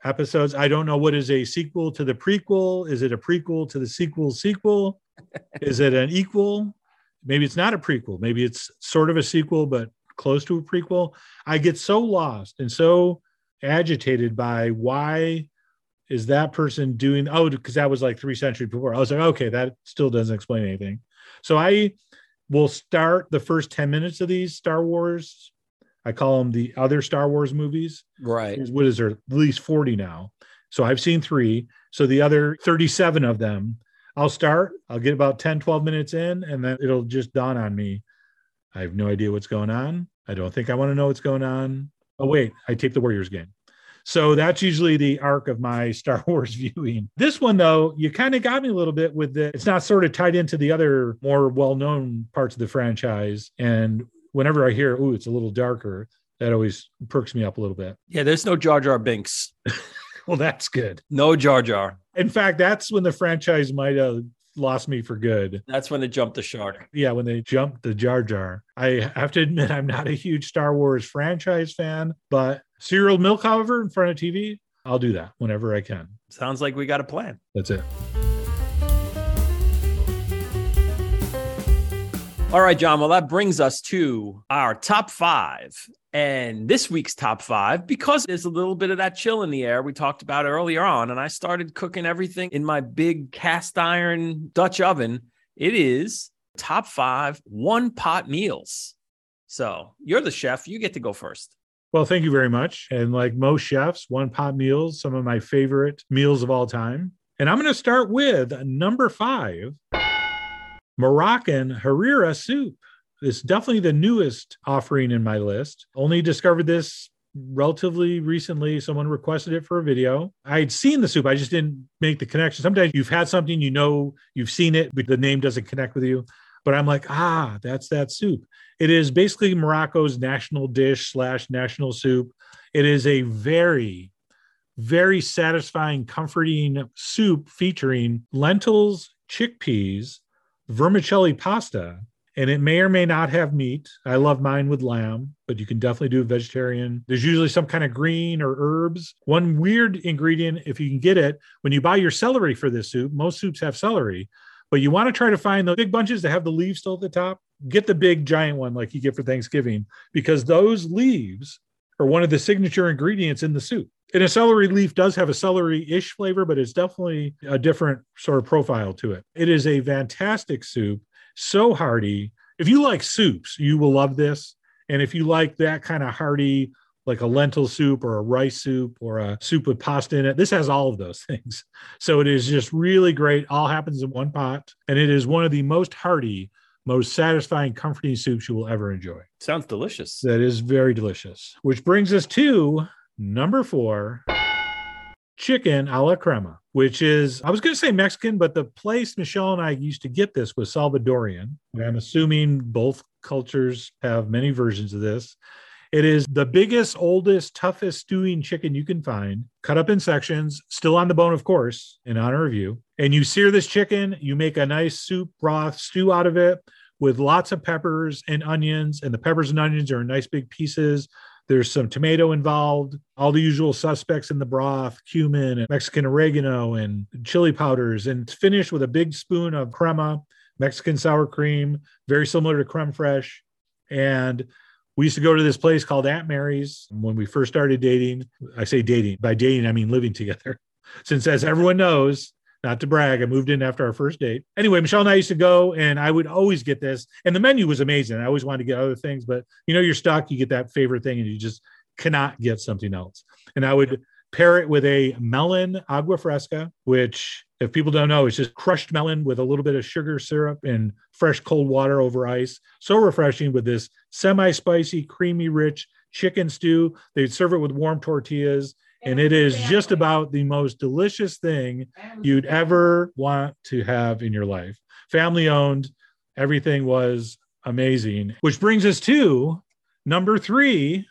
episodes. I don't know what is a sequel to the prequel. Is it a prequel to the sequel sequel? is it an equal? Maybe it's not a prequel. Maybe it's sort of a sequel but close to a prequel. I get so lost and so agitated by why is that person doing oh because that was like three centuries before. I was like okay that still doesn't explain anything. So i will start the first 10 minutes of these star wars. I call them the other star wars movies. Right. What is there? At least 40 now. So i've seen three. So the other 37 of them I'll start, I'll get about 10, 12 minutes in, and then it'll just dawn on me. I have no idea what's going on. I don't think I want to know what's going on. Oh, wait, I take the Warriors game. So that's usually the arc of my Star Wars viewing. This one, though, you kind of got me a little bit with it. It's not sort of tied into the other more well known parts of the franchise. And whenever I hear, oh, it's a little darker, that always perks me up a little bit. Yeah, there's no Jar Jar Binks. well, that's good. No Jar Jar. In fact, that's when the franchise might have lost me for good. That's when they jumped the shark. Yeah, when they jumped the Jar Jar. I have to admit, I'm not a huge Star Wars franchise fan, but cereal milk, however, in front of TV, I'll do that whenever I can. Sounds like we got a plan. That's it. All right, John. Well, that brings us to our top five. And this week's top five, because there's a little bit of that chill in the air we talked about earlier on, and I started cooking everything in my big cast iron Dutch oven, it is top five one pot meals. So you're the chef, you get to go first. Well, thank you very much. And like most chefs, one pot meals, some of my favorite meals of all time. And I'm going to start with number five Moroccan harira soup. It's definitely the newest offering in my list. Only discovered this relatively recently. Someone requested it for a video. I had seen the soup, I just didn't make the connection. Sometimes you've had something, you know, you've seen it, but the name doesn't connect with you. But I'm like, ah, that's that soup. It is basically Morocco's national dish slash national soup. It is a very, very satisfying, comforting soup featuring lentils, chickpeas, vermicelli pasta, and it may or may not have meat. I love mine with lamb, but you can definitely do vegetarian. There's usually some kind of green or herbs. One weird ingredient, if you can get it, when you buy your celery for this soup, most soups have celery, but you want to try to find the big bunches that have the leaves still at the top. Get the big giant one like you get for Thanksgiving, because those leaves are one of the signature ingredients in the soup. And a celery leaf does have a celery ish flavor, but it's definitely a different sort of profile to it. It is a fantastic soup so hearty. If you like soups, you will love this. And if you like that kind of hearty, like a lentil soup or a rice soup or a soup with pasta in it, this has all of those things. So it is just really great. All happens in one pot. And it is one of the most hearty, most satisfying, comforting soups you will ever enjoy. Sounds delicious. That is very delicious. Which brings us to number four chicken a la crema, which is, I was going to say Mexican, but the place Michelle and I used to get this was Salvadorian. I'm assuming both cultures have many versions of this. It is the biggest, oldest, toughest stewing chicken you can find, cut up in sections, still on the bone, of course, in honor of you. And you sear this chicken, you make a nice soup broth stew out of it with lots of peppers and onions. And the peppers and onions are nice big pieces there's some tomato involved, all the usual suspects in the broth, cumin and Mexican oregano and chili powders, and finished with a big spoon of crema, Mexican sour cream, very similar to creme fraiche. And we used to go to this place called Aunt Mary's when we first started dating. I say dating, by dating, I mean living together. Since, as everyone knows, not to brag, I moved in after our first date. Anyway, Michelle and I used to go, and I would always get this. And the menu was amazing. I always wanted to get other things, but you know, you're stuck. You get that favorite thing, and you just cannot get something else. And I would pair it with a melon agua fresca, which, if people don't know, is just crushed melon with a little bit of sugar syrup and fresh cold water over ice. So refreshing with this semi spicy, creamy, rich chicken stew. They'd serve it with warm tortillas and it is just about the most delicious thing you'd ever want to have in your life. Family owned, everything was amazing. Which brings us to number three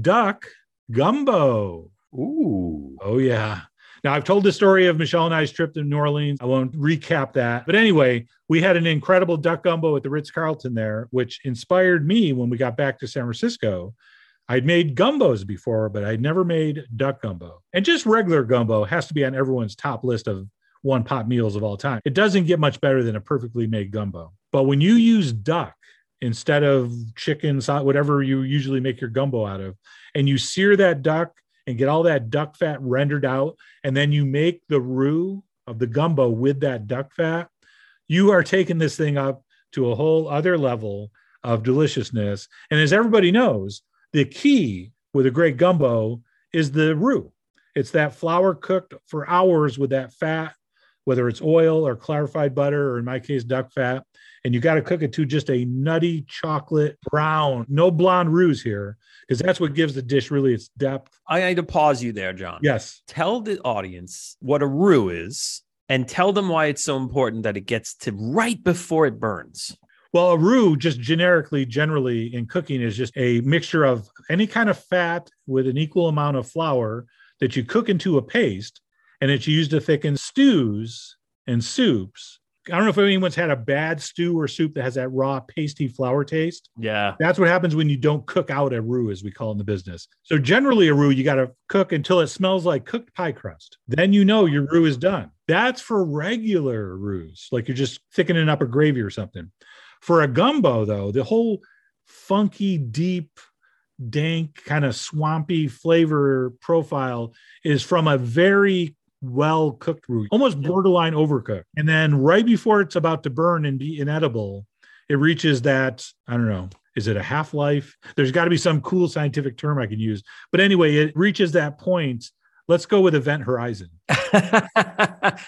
duck gumbo. Ooh. Oh, yeah. Now, I've told the story of Michelle and I's trip to New Orleans. I won't recap that. But anyway, we had an incredible duck gumbo at the Ritz Carlton there, which inspired me when we got back to San Francisco I'd made gumbos before, but I'd never made duck gumbo. And just regular gumbo has to be on everyone's top list of one pot meals of all time. It doesn't get much better than a perfectly made gumbo. But when you use duck instead of chicken, whatever you usually make your gumbo out of, and you sear that duck and get all that duck fat rendered out, and then you make the roux of the gumbo with that duck fat, you are taking this thing up to a whole other level of deliciousness. And as everybody knows, the key with a great gumbo is the roux. It's that flour cooked for hours with that fat, whether it's oil or clarified butter, or in my case, duck fat. And you got to cook it to just a nutty chocolate brown, no blonde roux here, because that's what gives the dish really its depth. I need to pause you there, John. Yes. Tell the audience what a roux is and tell them why it's so important that it gets to right before it burns. Well, a roux, just generically, generally in cooking, is just a mixture of any kind of fat with an equal amount of flour that you cook into a paste, and it's used to thicken stews and soups. I don't know if anyone's had a bad stew or soup that has that raw, pasty flour taste. Yeah. That's what happens when you don't cook out a roux, as we call in the business. So, generally, a roux, you got to cook until it smells like cooked pie crust. Then you know your roux is done. That's for regular roux, like you're just thickening up a gravy or something. For a gumbo, though, the whole funky, deep, dank, kind of swampy flavor profile is from a very well cooked roux, almost borderline overcooked. And then right before it's about to burn and be inedible, it reaches that, I don't know, is it a half life? There's got to be some cool scientific term I can use. But anyway, it reaches that point Let's go with Event Horizon.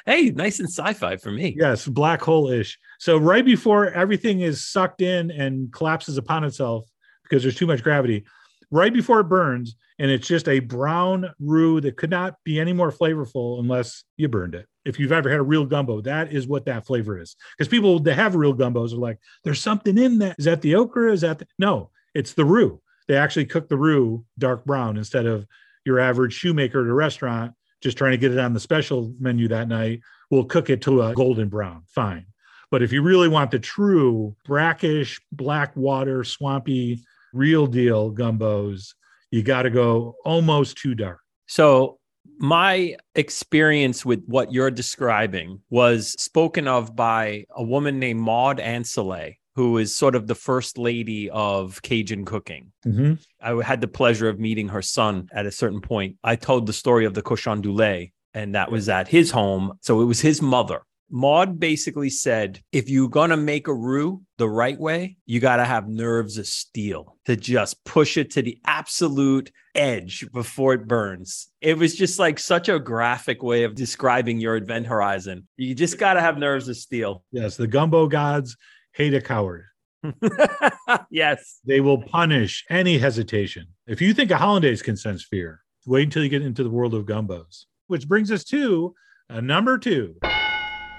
hey, nice and sci-fi for me. Yes, black hole-ish. So right before everything is sucked in and collapses upon itself because there's too much gravity, right before it burns, and it's just a brown roux that could not be any more flavorful unless you burned it. If you've ever had a real gumbo, that is what that flavor is. Because people that have real gumbos are like, there's something in that. Is that the okra? Is that the... no? It's the roux. They actually cook the roux dark brown instead of your average shoemaker at a restaurant just trying to get it on the special menu that night. Will cook it to a golden brown. Fine. But if you really want the true brackish, black water, swampy, real deal gumbos, you got to go almost too dark. So, my experience with what you're describing was spoken of by a woman named Maud Ancillay, who is sort of the first lady of Cajun cooking. Mhm. I had the pleasure of meeting her son at a certain point. I told the story of the cochon de lait, and that was at his home. So it was his mother. Maud basically said, if you're going to make a roux the right way, you got to have nerves of steel to just push it to the absolute edge before it burns. It was just like such a graphic way of describing your event horizon. You just got to have nerves of steel. Yes, the gumbo gods hate a coward. yes. They will punish any hesitation. If you think a hollandaise can sense fear, wait until you get into the world of gumbos. Which brings us to uh, number two,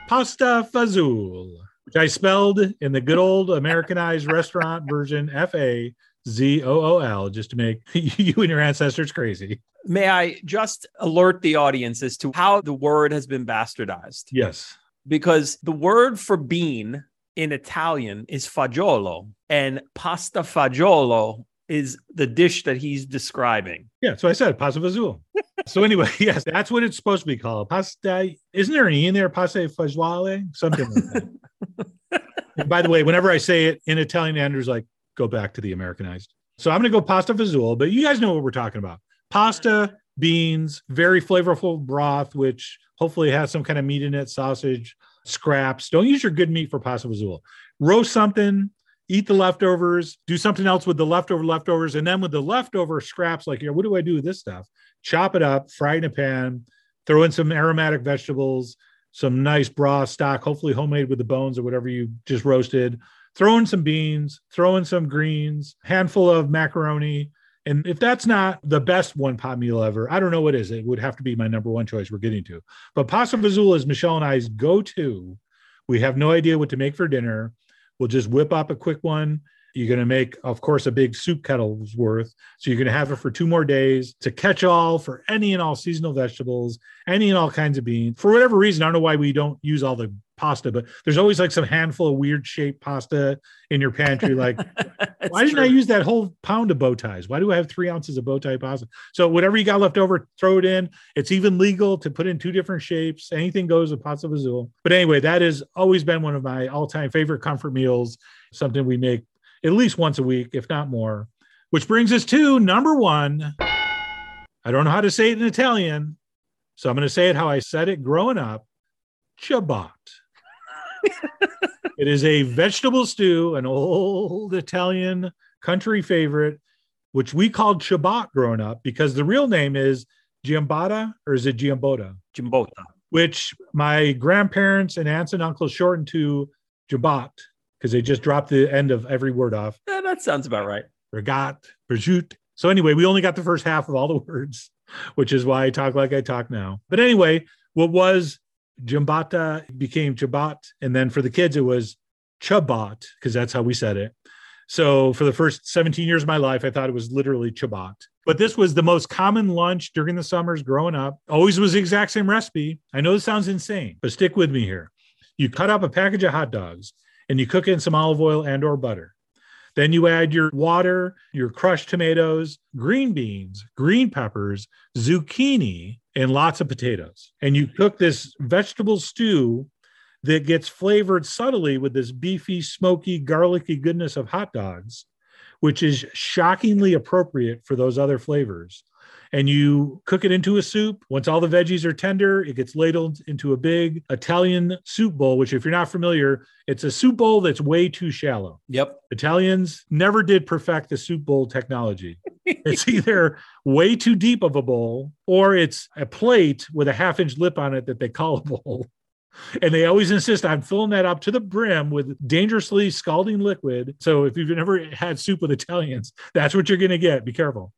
pasta fazool, which I spelled in the good old Americanized restaurant version F A Z O O L, just to make you and your ancestors crazy. May I just alert the audience as to how the word has been bastardized? Yes. Because the word for bean in Italian is fagiolo, and pasta fagiolo is the dish that he's describing. Yeah, so I said pasta fazool. so anyway, yes, that's what it's supposed to be called. Pasta. Isn't there an e in there? Pasta fagioli, something like that. and by the way, whenever I say it in Italian, Andrew's like, go back to the Americanized. So I'm going to go pasta fazool, but you guys know what we're talking about. Pasta, beans, very flavorful broth, which hopefully has some kind of meat in it, sausage, scraps. Don't use your good meat for pasta fazool. Roast something, eat the leftovers, do something else with the leftover leftovers, and then with the leftover scraps, like here, what do I do with this stuff? Chop it up, fry it in a pan, throw in some aromatic vegetables, some nice broth stock, hopefully homemade with the bones or whatever you just roasted. Throw in some beans, throw in some greens, handful of macaroni. And if that's not the best one pot meal ever, I don't know what is. It would have to be my number one choice we're getting to. But pasta fazool is Michelle and I's go-to. We have no idea what to make for dinner. We'll just whip up a quick one. You're going to make, of course, a big soup kettle's worth. So you're going to have it for two more days to catch all for any and all seasonal vegetables, any and all kinds of beans. For whatever reason, I don't know why we don't use all the pasta, but there's always like some handful of weird shaped pasta in your pantry. Like, why didn't I use that whole pound of bow ties? Why do I have three ounces of bow tie pasta? So whatever you got left over, throw it in. It's even legal to put in two different shapes. Anything goes with pasta fazool. But anyway, that has always been one of my all-time favorite comfort meals. Something we make at least once a week, if not more. Which brings us to number one. I don't know how to say it in Italian, so I'm going to say it how I said it growing up. Ciabatte. It is a vegetable stew, an old Italian country favorite, which we called ciabatte growing up because the real name is giambata or is it giambota? Jimbota. Which my grandparents and aunts and uncles shortened to ciabatte because they just dropped the end of every word off. Yeah, that sounds about right. Regat, prosciutto. So anyway, we only got the first half of all the words, which is why I talk like I talk now. But anyway, what was Jimbata became Chabat. And then for the kids, it was Chabat, because that's how we said it. So for the first 17 years of my life, I thought it was literally Chabat. But this was the most common lunch during the summers growing up. Always was the exact same recipe. I know this sounds insane, but stick with me here. You cut up a package of hot dogs and you cook it in some olive oil and or butter. Then you add your water, your crushed tomatoes, green beans, green peppers, zucchini, and lots of potatoes. And you cook this vegetable stew that gets flavored subtly with this beefy, smoky, garlicky goodness of hot dogs, which is shockingly appropriate for those other flavors. And you cook it into a soup. Once all the veggies are tender, it gets ladled into a big Italian soup bowl, which, if you're not familiar, it's a soup bowl that's way too shallow. Yep. Italians never did perfect the soup bowl technology. it's either way too deep of a bowl or it's a plate with a half inch lip on it that they call a bowl. And they always insist on filling that up to the brim with dangerously scalding liquid. So if you've never had soup with Italians, that's what you're going to get. Be careful.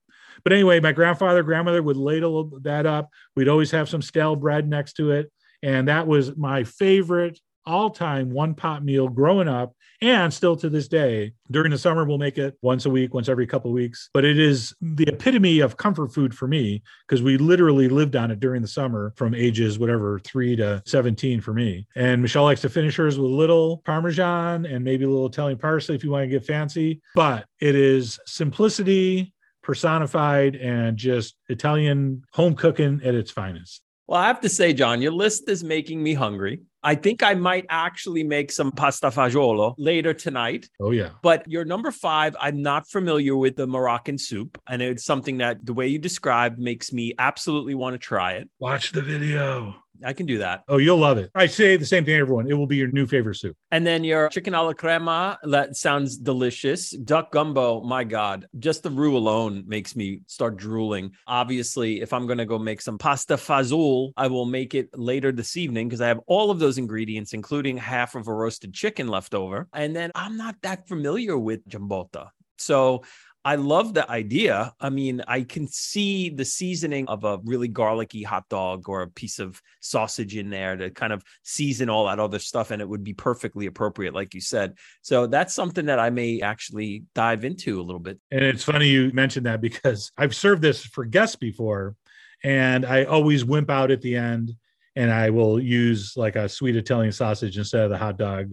But anyway, my grandfather, grandmother would ladle that up. We'd always have some stale bread next to it. And that was my favorite all time one pot meal growing up and still to this day. During the summer, we'll make it once a week, once every couple of weeks. But it is the epitome of comfort food for me because we literally lived on it during the summer from ages whatever three to 17 for me. And Michelle likes to finish hers with a little Parmesan and maybe a little Italian parsley if you want to get fancy. But it is simplicity personified and just Italian home cooking at its finest. Well, I have to say, John, your list is making me hungry. I think I might actually make some pasta fagiolo later tonight. Oh, yeah. But your number five, I'm not familiar with the Moroccan soup. And it's something that the way you described makes me absolutely want to try it. Watch the video. I can do that. Oh, you'll love it. I say the same thing everyone. It will be your new favorite soup. And then your chicken alla crema, that sounds delicious. Duck gumbo, my God, just the roux alone makes me start drooling. Obviously, if I'm going to go make some pasta fazool, I will make it later this evening because I have all of those ingredients, including half of a roasted chicken left over. And then I'm not that familiar with giambota. So I love the idea. I mean, I can see the seasoning of a really garlicky hot dog or a piece of sausage in there to kind of season all that other stuff, and it would be perfectly appropriate, like you said. So that's something that I may actually dive into a little bit. And it's funny you mentioned that because I've served this for guests before, and I always wimp out at the end and I will use like a sweet Italian sausage instead of the hot dog.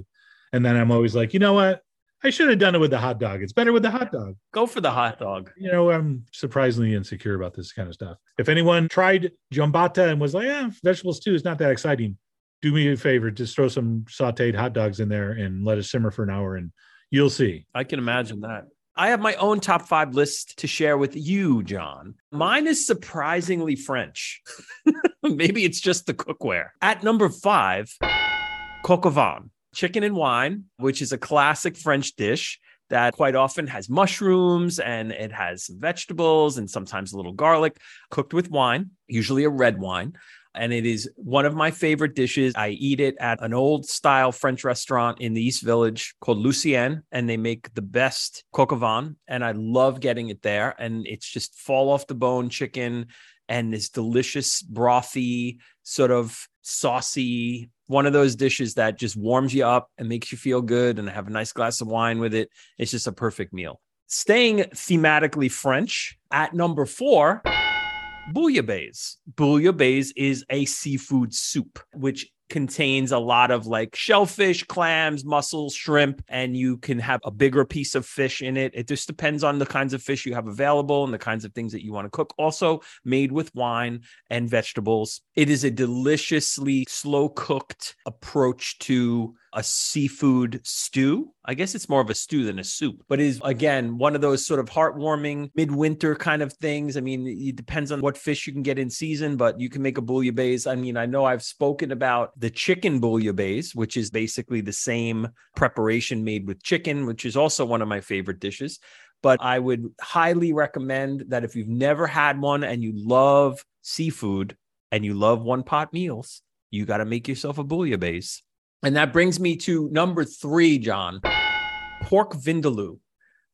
And then I'm always like, you know what? I should have done it with the hot dog. It's better with the hot dog. Go for the hot dog. You know, I'm surprisingly insecure about this kind of stuff. If anyone tried jambata and was like, yeah, vegetables too is not that exciting, do me a favor, just throw some sauteed hot dogs in there and let it simmer for an hour and you'll see. I can imagine that. I have my own top five list to share with you, John. Mine is surprisingly French. Maybe it's just the cookware. At number five, coq au vin chicken and wine, which is a classic French dish that quite often has mushrooms and it has vegetables and sometimes a little garlic cooked with wine, usually a red wine. And it is one of my favorite dishes. I eat it at an old style French restaurant in the East Village called Lucien, and they make the best coq au vin. And I love getting it there. And it's just fall off the bone chicken and this delicious, brothy, sort of saucy one of those dishes that just warms you up and makes you feel good and have a nice glass of wine with it. It's just a perfect meal. Staying thematically French at number four, bouillabaisse. Bouillabaisse is a seafood soup, which contains a lot of like shellfish, clams, mussels, shrimp, and you can have a bigger piece of fish in it. It just depends on the kinds of fish you have available and the kinds of things that you want to cook. Also made with wine and vegetables. It is a deliciously slow cooked approach to a seafood stew. I guess it's more of a stew than a soup, but is again one of those sort of heartwarming midwinter kind of things. I mean, it depends on what fish you can get in season, but you can make a bouillabaisse. I mean, I know I've spoken about the chicken bouillabaisse, which is basically the same preparation made with chicken, which is also one of my favorite dishes. But I would highly recommend that if you've never had one and you love seafood and you love one pot meals, you got to make yourself a bouillabaisse. And that brings me to number three, John pork vindaloo.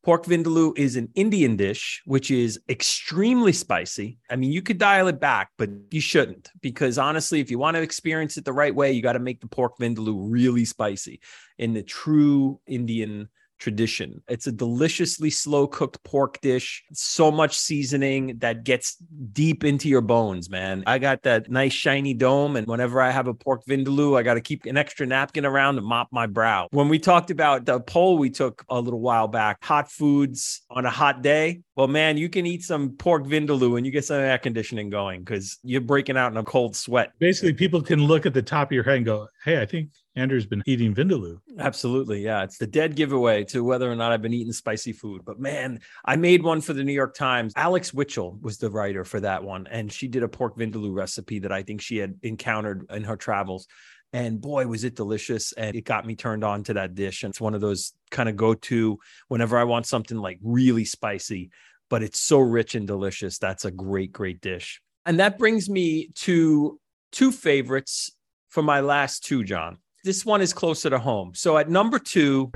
Pork vindaloo is an Indian dish, which is extremely spicy. I mean, you could dial it back, but you shouldn't, because honestly, if you want to experience it the right way, you got to make the pork vindaloo really spicy in the true Indian tradition. It's a deliciously slow cooked pork dish, so much seasoning that gets deep into your bones, man. I got that nice shiny dome, and whenever I have a pork vindaloo, I got to keep an extra napkin around to mop my brow. When we talked about the poll we took a little while back, hot foods on a hot day, well, man, you can eat some pork vindaloo and you get some air conditioning going because you're breaking out in a cold sweat. Basically, people can look at the top of your head and go, hey, I think Andrew's been eating vindaloo. Absolutely. Yeah. It's the dead giveaway to whether or not I've been eating spicy food. But man, I made one for the New York Times. Alex Witchel was the writer for that one. And she did a pork vindaloo recipe that I think she had encountered in her travels. And boy, was it delicious. And it got me turned on to that dish. And it's one of those kind of go to whenever I want something like really spicy, but it's so rich and delicious. That's a great, great dish. And that brings me to two favorites for my last two, John. This one is closer to home. So at number two,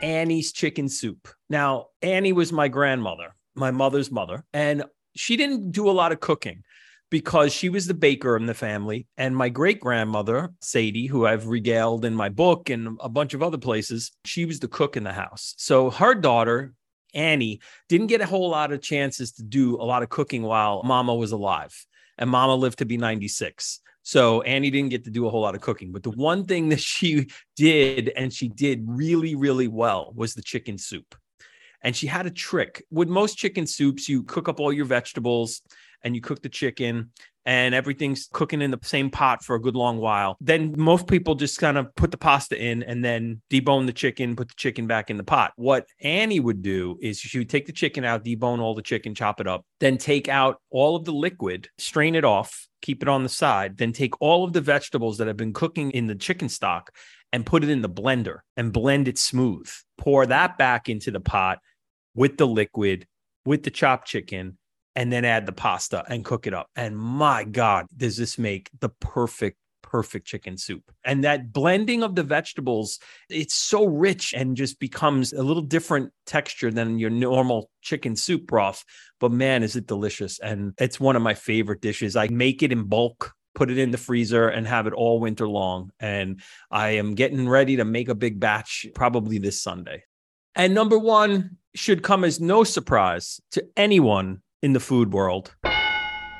Annie's chicken soup. Now, Annie was my grandmother, my mother's mother, and she didn't do a lot of cooking because she was the baker in the family. And my great grandmother, Sadie, who I've regaled in my book and a bunch of other places, she was the cook in the house. So her daughter, Annie, didn't get a whole lot of chances to do a lot of cooking while mama was alive. And mama lived to be 96. So Annie didn't get to do a whole lot of cooking. But the one thing that she did, and she did really, really well, was the chicken soup. And she had a trick. With most chicken soups, you cook up all your vegetables and you cook the chicken and everything's cooking in the same pot for a good long while. Then most people just kind of put the pasta in and then debone the chicken, put the chicken back in the pot. What Annie would do is she would take the chicken out, debone all the chicken, chop it up, then take out all of the liquid, strain it off, keep it on the side, then take all of the vegetables that have been cooking in the chicken stock and put it in the blender and blend it smooth. Pour that back into the pot with the liquid, with the chopped chicken, and then add the pasta and cook it up. And my God, does this make the perfect perfect chicken soup. And that blending of the vegetables, it's so rich and just becomes a little different texture than your normal chicken soup broth. But man, is it delicious. And it's one of my favorite dishes. I make it in bulk. Put it in the freezer and have it all winter long. And I am getting ready to make a big batch probably this Sunday. And number one should come as no surprise to anyone in the food world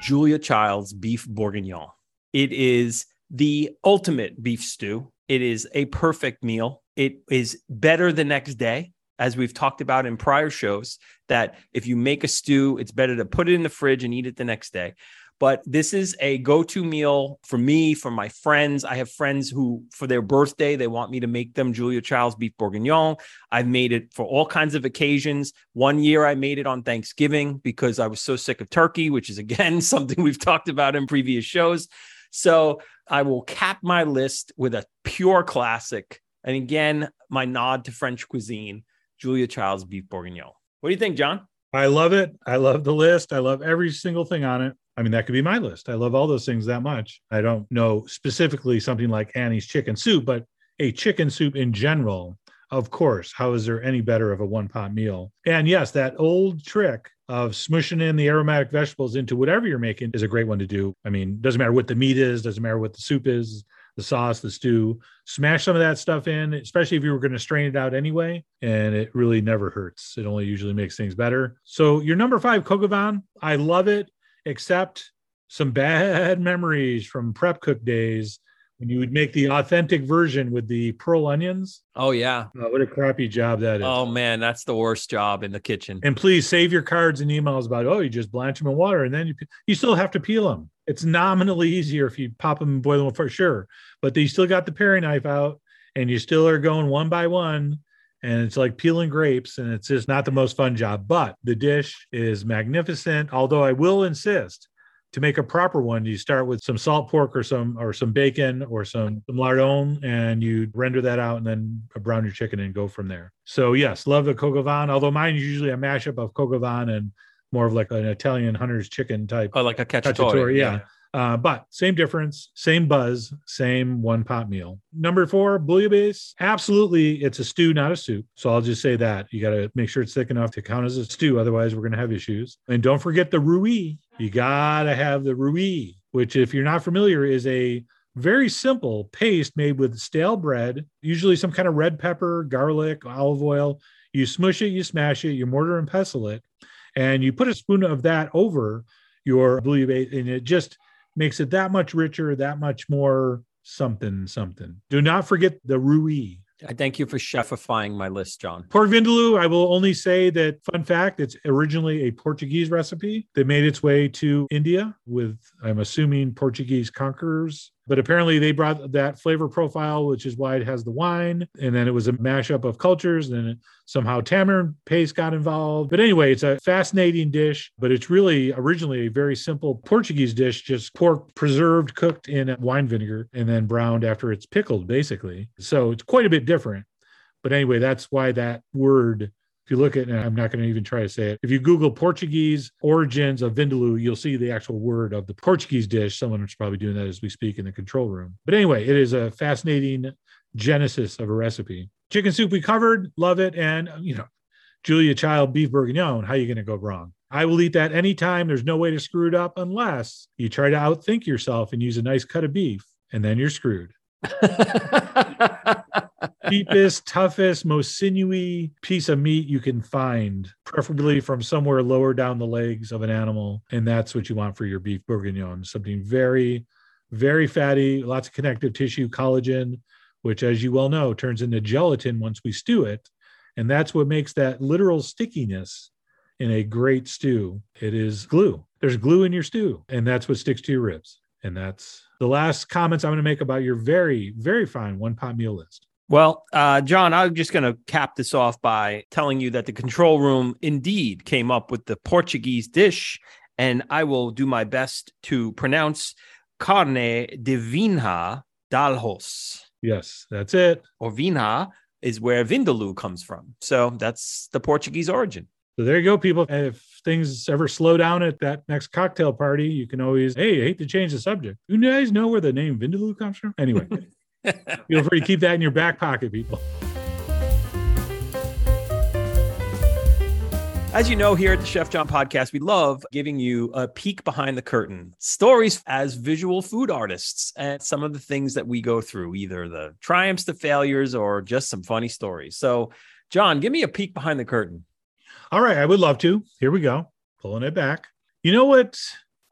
Julia Child's beef bourguignon. It is the ultimate beef stew. It is a perfect meal. It is better the next day, as we've talked about in prior shows, that if you make a stew, it's better to put it in the fridge and eat it the next day. But this is a go to meal for me, for my friends. I have friends who, for their birthday, they want me to make them Julia Child's beef bourguignon. I've made it for all kinds of occasions. One year I made it on Thanksgiving because I was so sick of turkey, which is again something we've talked about in previous shows. So I will cap my list with a pure classic. And again, my nod to French cuisine, Julia Child's beef bourguignon. What do you think, John? I love it. I love the list. I love every single thing on it. I mean, that could be my list. I love all those things that much. I don't know specifically something like Annie's chicken soup, but a chicken soup in general, of course. How is there any better of a one pot meal? And yes, that old trick of smushing in the aromatic vegetables into whatever you're making is a great one to do. I mean, doesn't matter what the meat is, doesn't matter what the soup is, the sauce, the stew. Smash some of that stuff in, especially if you were going to strain it out anyway. And it really never hurts. It only usually makes things better. So your number five, au I love it except some bad memories from prep cook days when you would make the authentic version with the pearl onions. Oh yeah. Oh, what a crappy job that is. Oh man, that's the worst job in the kitchen. And please save your cards and emails about oh you just blanch them in water and then you you still have to peel them. It's nominally easier if you pop them and boil them for sure, but you still got the paring knife out and you still are going one by one and it's like peeling grapes and it's just not the most fun job but the dish is magnificent although i will insist to make a proper one you start with some salt pork or some or some bacon or some, some lardon and you render that out and then brown your chicken and go from there so yes love the vin although mine is usually a mashup of vin and more of like an italian hunter's chicken type oh like a cacciatore, yeah. yeah. Uh, but same difference, same buzz, same one pot meal. Number four, bouillabaisse. Absolutely, it's a stew, not a soup. So I'll just say that you got to make sure it's thick enough to count as a stew. Otherwise, we're going to have issues. And don't forget the rouille. You got to have the rouille, which, if you're not familiar, is a very simple paste made with stale bread, usually some kind of red pepper, garlic, olive oil. You smush it, you smash it, you mortar and pestle it, and you put a spoon of that over your bouillabaisse, and it just makes it that much richer, that much more something, something. Do not forget the rouille. I thank you for chefifying my list, John. Pork vindaloo, I will only say that, fun fact, it's originally a Portuguese recipe that made its way to India with, I'm assuming, Portuguese conquerors but apparently they brought that flavor profile, which is why it has the wine. And then it was a mashup of cultures. And somehow tamarind paste got involved. But anyway, it's a fascinating dish, but it's really originally a very simple Portuguese dish, just pork preserved, cooked in wine vinegar, and then browned after it's pickled, basically. So it's quite a bit different. But anyway, that's why that word If you look at, and I'm not going to even try to say it, if you Google Portuguese origins of Vindaloo, you'll see the actual word of the Portuguese dish. Someone's probably doing that as we speak in the control room. But anyway, it is a fascinating genesis of a recipe. Chicken soup we covered, love it. And, you know, Julia Child beef bourguignon, how are you going to go wrong? I will eat that anytime. There's no way to screw it up unless you try to outthink yourself and use a nice cut of beef, and then you're screwed. Deepest, toughest, most sinewy piece of meat you can find, preferably from somewhere lower down the legs of an animal. And that's what you want for your beef bourguignon. Something very, very fatty, lots of connective tissue, collagen, which, as you well know, turns into gelatin once we stew it. And that's what makes that literal stickiness in a great stew. It is glue. There's glue in your stew, and that's what sticks to your ribs. And that's the last comments I'm going to make about your very, very fine one pot meal list. Well, uh, John, I'm just going to cap this off by telling you that the control room indeed came up with the Portuguese dish, and I will do my best to pronounce carne de vinha d'alhos. Yes, that's it. Or vinha is where vindaloo comes from. So that's the Portuguese origin. So there you go, people. If things ever slow down at that next cocktail party, you can always, hey, I hate to change the subject. You guys know where the name Vindaloo comes from? Anyway, feel free to keep that in your back pocket, people. As you know, here at the Chef John podcast, we love giving you a peek behind the curtain, stories as visual food artists, and some of the things that we go through, either the triumphs, the failures, or just some funny stories. So, John, give me a peek behind the curtain. All right, I would love to. Here we go. Pulling it back. You know what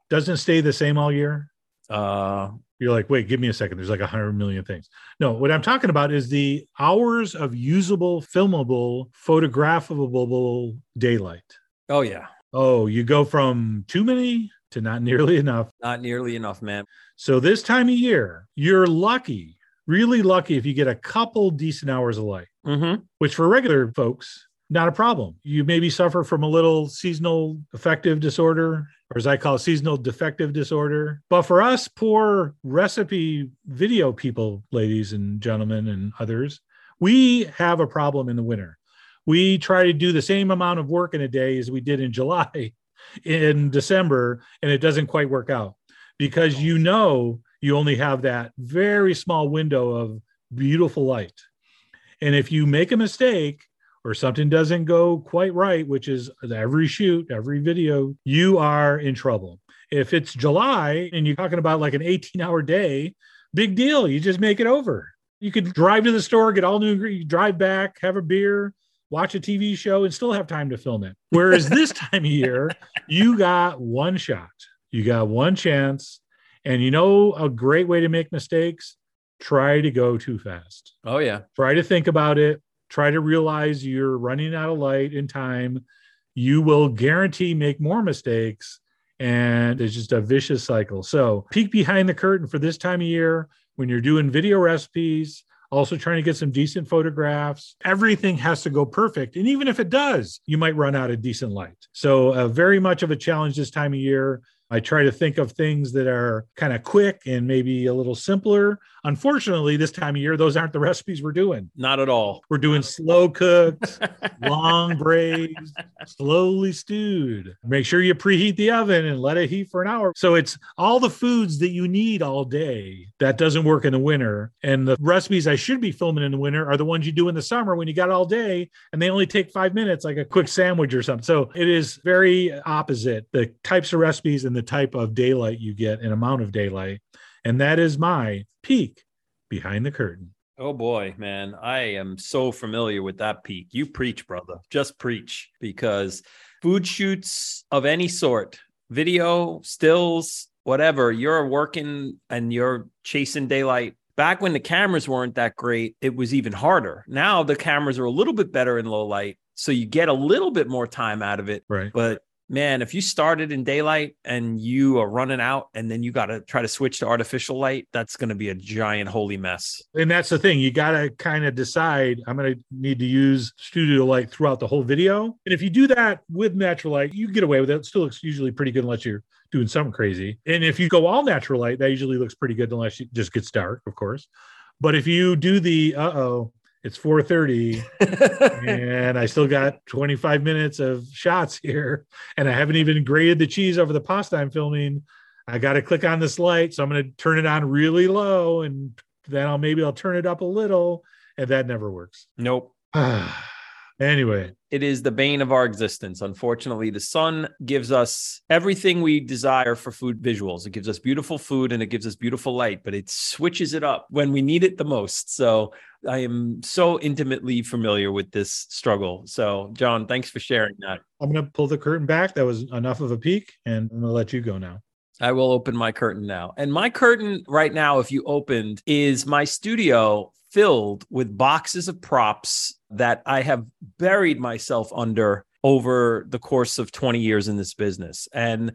doesn't stay the same all year? Uh, You're like, wait, give me a second. There's like a hundred million things. No, what I'm talking about is the hours of usable, filmable, photographable daylight. oh yeah, Oh, you go from too many to not nearly enough. not nearly enough, man. So this time of year, you're lucky, really lucky if you get a couple decent hours of light, Mm-hmm. which for regular folks, not a problem. You maybe suffer from a little seasonal affective disorder, or as I call it, seasonal defective disorder. But for us poor recipe video people, ladies and gentlemen, and others, we have a problem in the winter. We try to do the same amount of work in a day as we did in July in December, and it doesn't quite work out because you know you only have that very small window of beautiful light. And if you make a mistake or something doesn't go quite right, which is every shoot, every video, you are in trouble. If it's July and you're talking about like an 18 hour day, big deal. You just make it over. You could drive to the store, get all new, drive back, have a beer, watch a TV show, and still have time to film it. Whereas this time of year, you got one shot, you got one chance. And you know, a great way to make mistakes, try to go too fast Oh yeah. try to think about it try to realize you're running out of light in time you will guarantee make more mistakes and it's just a vicious cycle. So peek behind the curtain for this time of year when you're doing video recipes also trying to get some decent photographs. Everything has to go perfect and even if it does you might run out of decent light. So uh, very much of a challenge this time of year. I try to think of things that are kind of quick and maybe a little simpler. Unfortunately, this time of year, those aren't the recipes we're doing. Not at all. We're doing slow cooked, long braised, slowly stewed. Make sure you preheat the oven and let it heat for an hour. So it's all the foods that you need all day. That doesn't work in the winter. And the recipes I should be filming in the winter are the ones you do in the summer when you got all day and they only take five minutes, like a quick sandwich or something. So it is very opposite the types of recipes and the type of daylight you get and amount of daylight. And that is my peek behind the curtain. Oh boy, man. I am so familiar with that peak. You preach, brother. Just preach because food shoots of any sort, video, stills, whatever, you're working and you're chasing daylight. Back when the cameras weren't that great, it was even harder. Now the cameras are a little bit better in low light. So you get a little bit more time out of it. Right. But man, if you started in daylight and you are running out and then you got to try to switch to artificial light, that's going to be a giant holy mess. And that's the thing. You got to kind of decide I'm going to need to use studio light throughout the whole video. And if you do that with natural light, you get away with it. It still looks usually pretty good unless you're doing something crazy. And if you go all natural light, that usually looks pretty good unless it just gets dark, of course. But if you do the uh oh, It's 4:30 and I still got 25 minutes of shots here and I haven't even grated the cheese over the pasta I'm filming. I got to click on this light, so I'm going to turn it on really low and then I'll maybe I'll turn it up a little and that never works. nope. anyway, It is the bane of our existence. Unfortunately, the sun gives us everything we desire for food visuals. It gives us beautiful food and it gives us beautiful light, but it switches it up when we need it the most. So I am so intimately familiar with this struggle. So, John, thanks for sharing that. I'm going to pull the curtain back. That was enough of a peek and I'm going to let you go now. I will open my curtain now. And my curtain right now, if you opened, is my studio filled with boxes of props that I have buried myself under over the course of 20 years in this business. And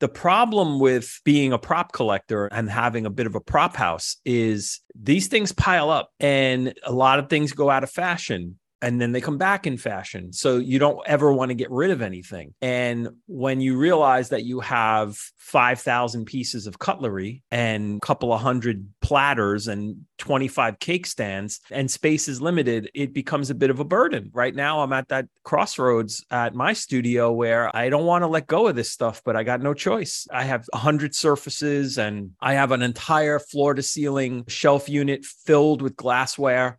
the problem with being a prop collector and having a bit of a prop house is these things pile up and a lot of things go out of fashion and then they come back in fashion. So you don't ever want to get rid of anything. And when you realize that you have 5,000 pieces of cutlery and a couple of hundred platters and 25 cake stands and space is limited, it becomes a bit of a burden. Right now, I'm at that crossroads at my studio where I don't want to let go of this stuff, but I got no choice. I have 100 surfaces and I have an entire floor to ceiling shelf unit filled with glassware.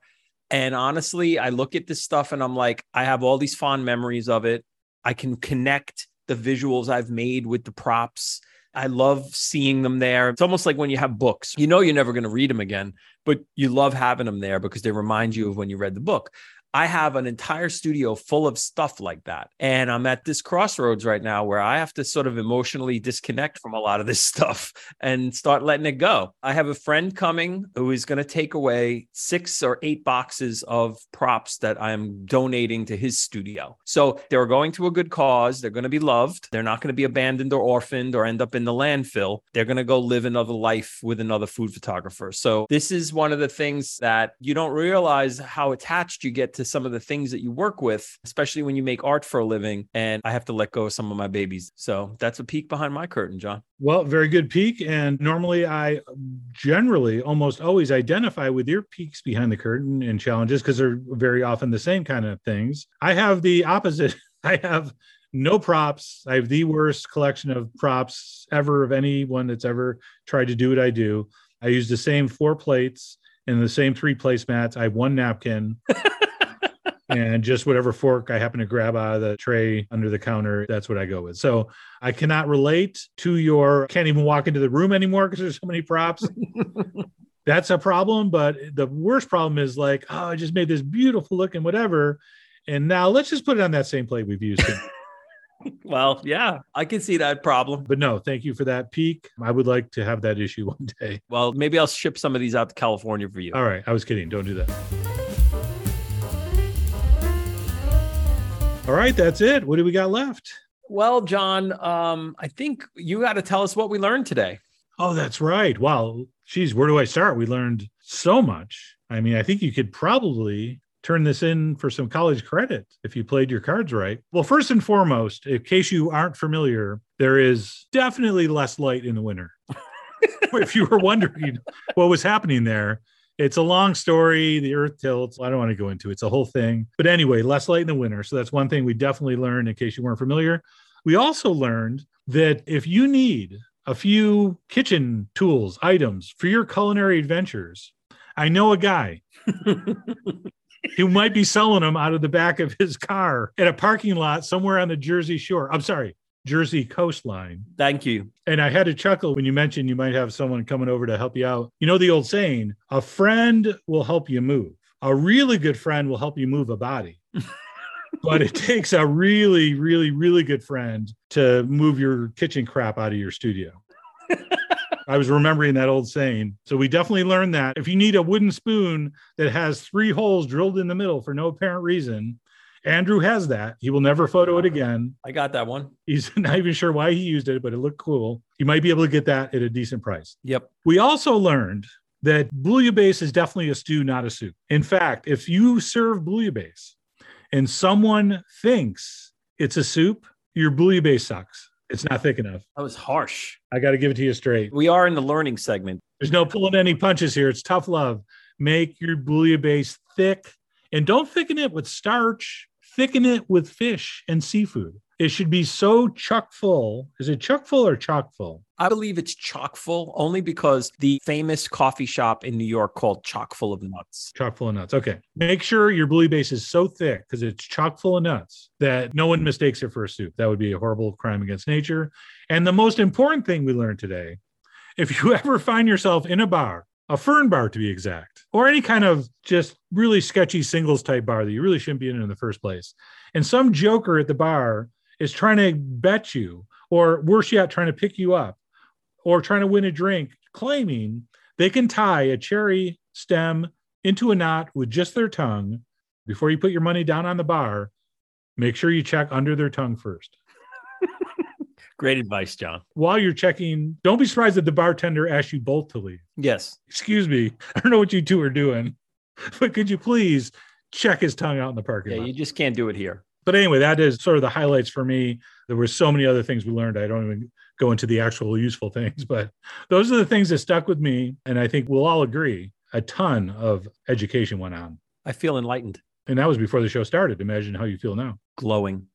And honestly, I look at this stuff and I'm like, I have all these fond memories of it. I can connect the visuals I've made with the props. I love seeing them there. It's almost like when you have books, you know, you're never going to read them again, but you love having them there because they remind you of when you read the book. I have an entire studio full of stuff like that. And I'm at this crossroads right now where I have to sort of emotionally disconnect from a lot of this stuff and start letting it go. I have a friend coming who is going to take away six or eight boxes of props that I'm donating to his studio. So they're going to a good cause. They're going to be loved. They're not going to be abandoned or orphaned or end up in the landfill. They're going to go live another life with another food photographer. So this is one of the things that you don't realize how attached you get to some of the things that you work with, especially when you make art for a living. And I have to let go of some of my babies. So that's a peek behind my curtain, John. Well, very good peek. And normally I generally almost always identify with your peeks behind the curtain and challenges because they're very often the same kind of things. I have the opposite. I have no props. I have the worst collection of props ever of anyone that's ever tried to do what I do. I use the same four plates and the same three placemats. I have one napkin. and just whatever fork I happen to grab out of the tray under the counter, that's what I go with. So I cannot relate to your can't even walk into the room anymore because there's so many props. that's a problem. But the worst problem is like, oh, I just made this beautiful looking whatever. And now let's just put it on that same plate we've used. it. Well, yeah, I can see that problem. but no, thank you for that peek. I would like to have that issue one day. Well, maybe I'll ship some of these out to California for you. All right. I was kidding. Don't do that. All right. That's it. What do we got left? Well, John, um, I think you got to tell us what we learned today. Oh, that's right. Wow. Geez, where do I start? We learned so much. I mean, I think you could probably turn this in for some college credit if you played your cards right. Well, first and foremost, in case you aren't familiar, there is definitely less light in the winter. if you were wondering what was happening there, it's a long story. The earth tilts. I don't want to go into it. It's a whole thing. But anyway, less light in the winter. So that's one thing we definitely learned in case you weren't familiar. We also learned that if you need a few kitchen tools, items for your culinary adventures, I know a guy who might be selling them out of the back of his car at a parking lot somewhere on the Jersey Shore. I'm sorry, Jersey coastline. Thank you. And I had to chuckle when you mentioned you might have someone coming over to help you out. You know the old saying, a friend will help you move. A really good friend will help you move a body. but it takes a really, really, really good friend to move your kitchen crap out of your studio. I was remembering that old saying. So we definitely learned that if you need a wooden spoon that has three holes drilled in the middle for no apparent reason, Andrew has that. He will never photo it again. I got that one. He's not even sure why he used it, but it looked cool. You might be able to get that at a decent price. Yep. We also learned that bouillabaisse is definitely a stew, not a soup. In fact, if you serve bouillabaisse and someone thinks it's a soup, your bouillabaisse sucks. It's not thick enough. That was harsh. I got to give it to you straight. We are in the learning segment. There's no pulling any punches here. It's tough love. Make your bouillabaisse thick And don't thicken it with starch, thicken it with fish and seafood. It should be so chock full. Is it chock full or chock full? I believe it's chock full only because the famous coffee shop in New York called Chock full of nuts. Chock full of nuts. Okay. Make sure your bouillabaisse is so thick because it's chock full of nuts that no one mistakes it for a soup. That would be a horrible crime against nature. And the most important thing we learned today if you ever find yourself in a bar, a fern bar to be exact, or any kind of just really sketchy singles type bar that you really shouldn't be in in the first place, and some joker at the bar is trying to bet you, or worse yet, trying to pick you up, or trying to win a drink, claiming they can tie a cherry stem into a knot with just their tongue before you put your money down on the bar. Make sure you check under their tongue first. Great advice, John. While you're checking, don't be surprised that the bartender asks you both to leave. Yes. Excuse me, I don't know what you two are doing, but could you please check his tongue out in the parking Yeah, lot? you just can't do it here. But anyway, that is sort of the highlights for me. There were so many other things we learned. I don't even go into the actual useful things, but those are the things that stuck with me. And I think we'll all agree a ton of education went on. I feel enlightened, And that was before the show started. Imagine how you feel now. glowing.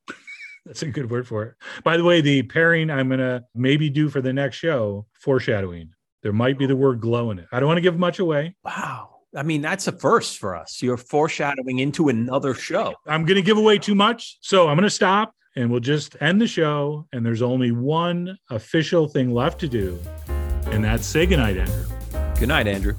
That's a good word for it. By the way, the pairing I'm going to maybe do for the next show, foreshadowing. There might be the word glow in it. I don't want to give much away. Wow. I mean, that's a first for us. You're foreshadowing into another show. I'm going to give away too much. So I'm going to stop and we'll just end the show. And there's only one official thing left to do, and that's say goodnight, Andrew. Good night, Andrew.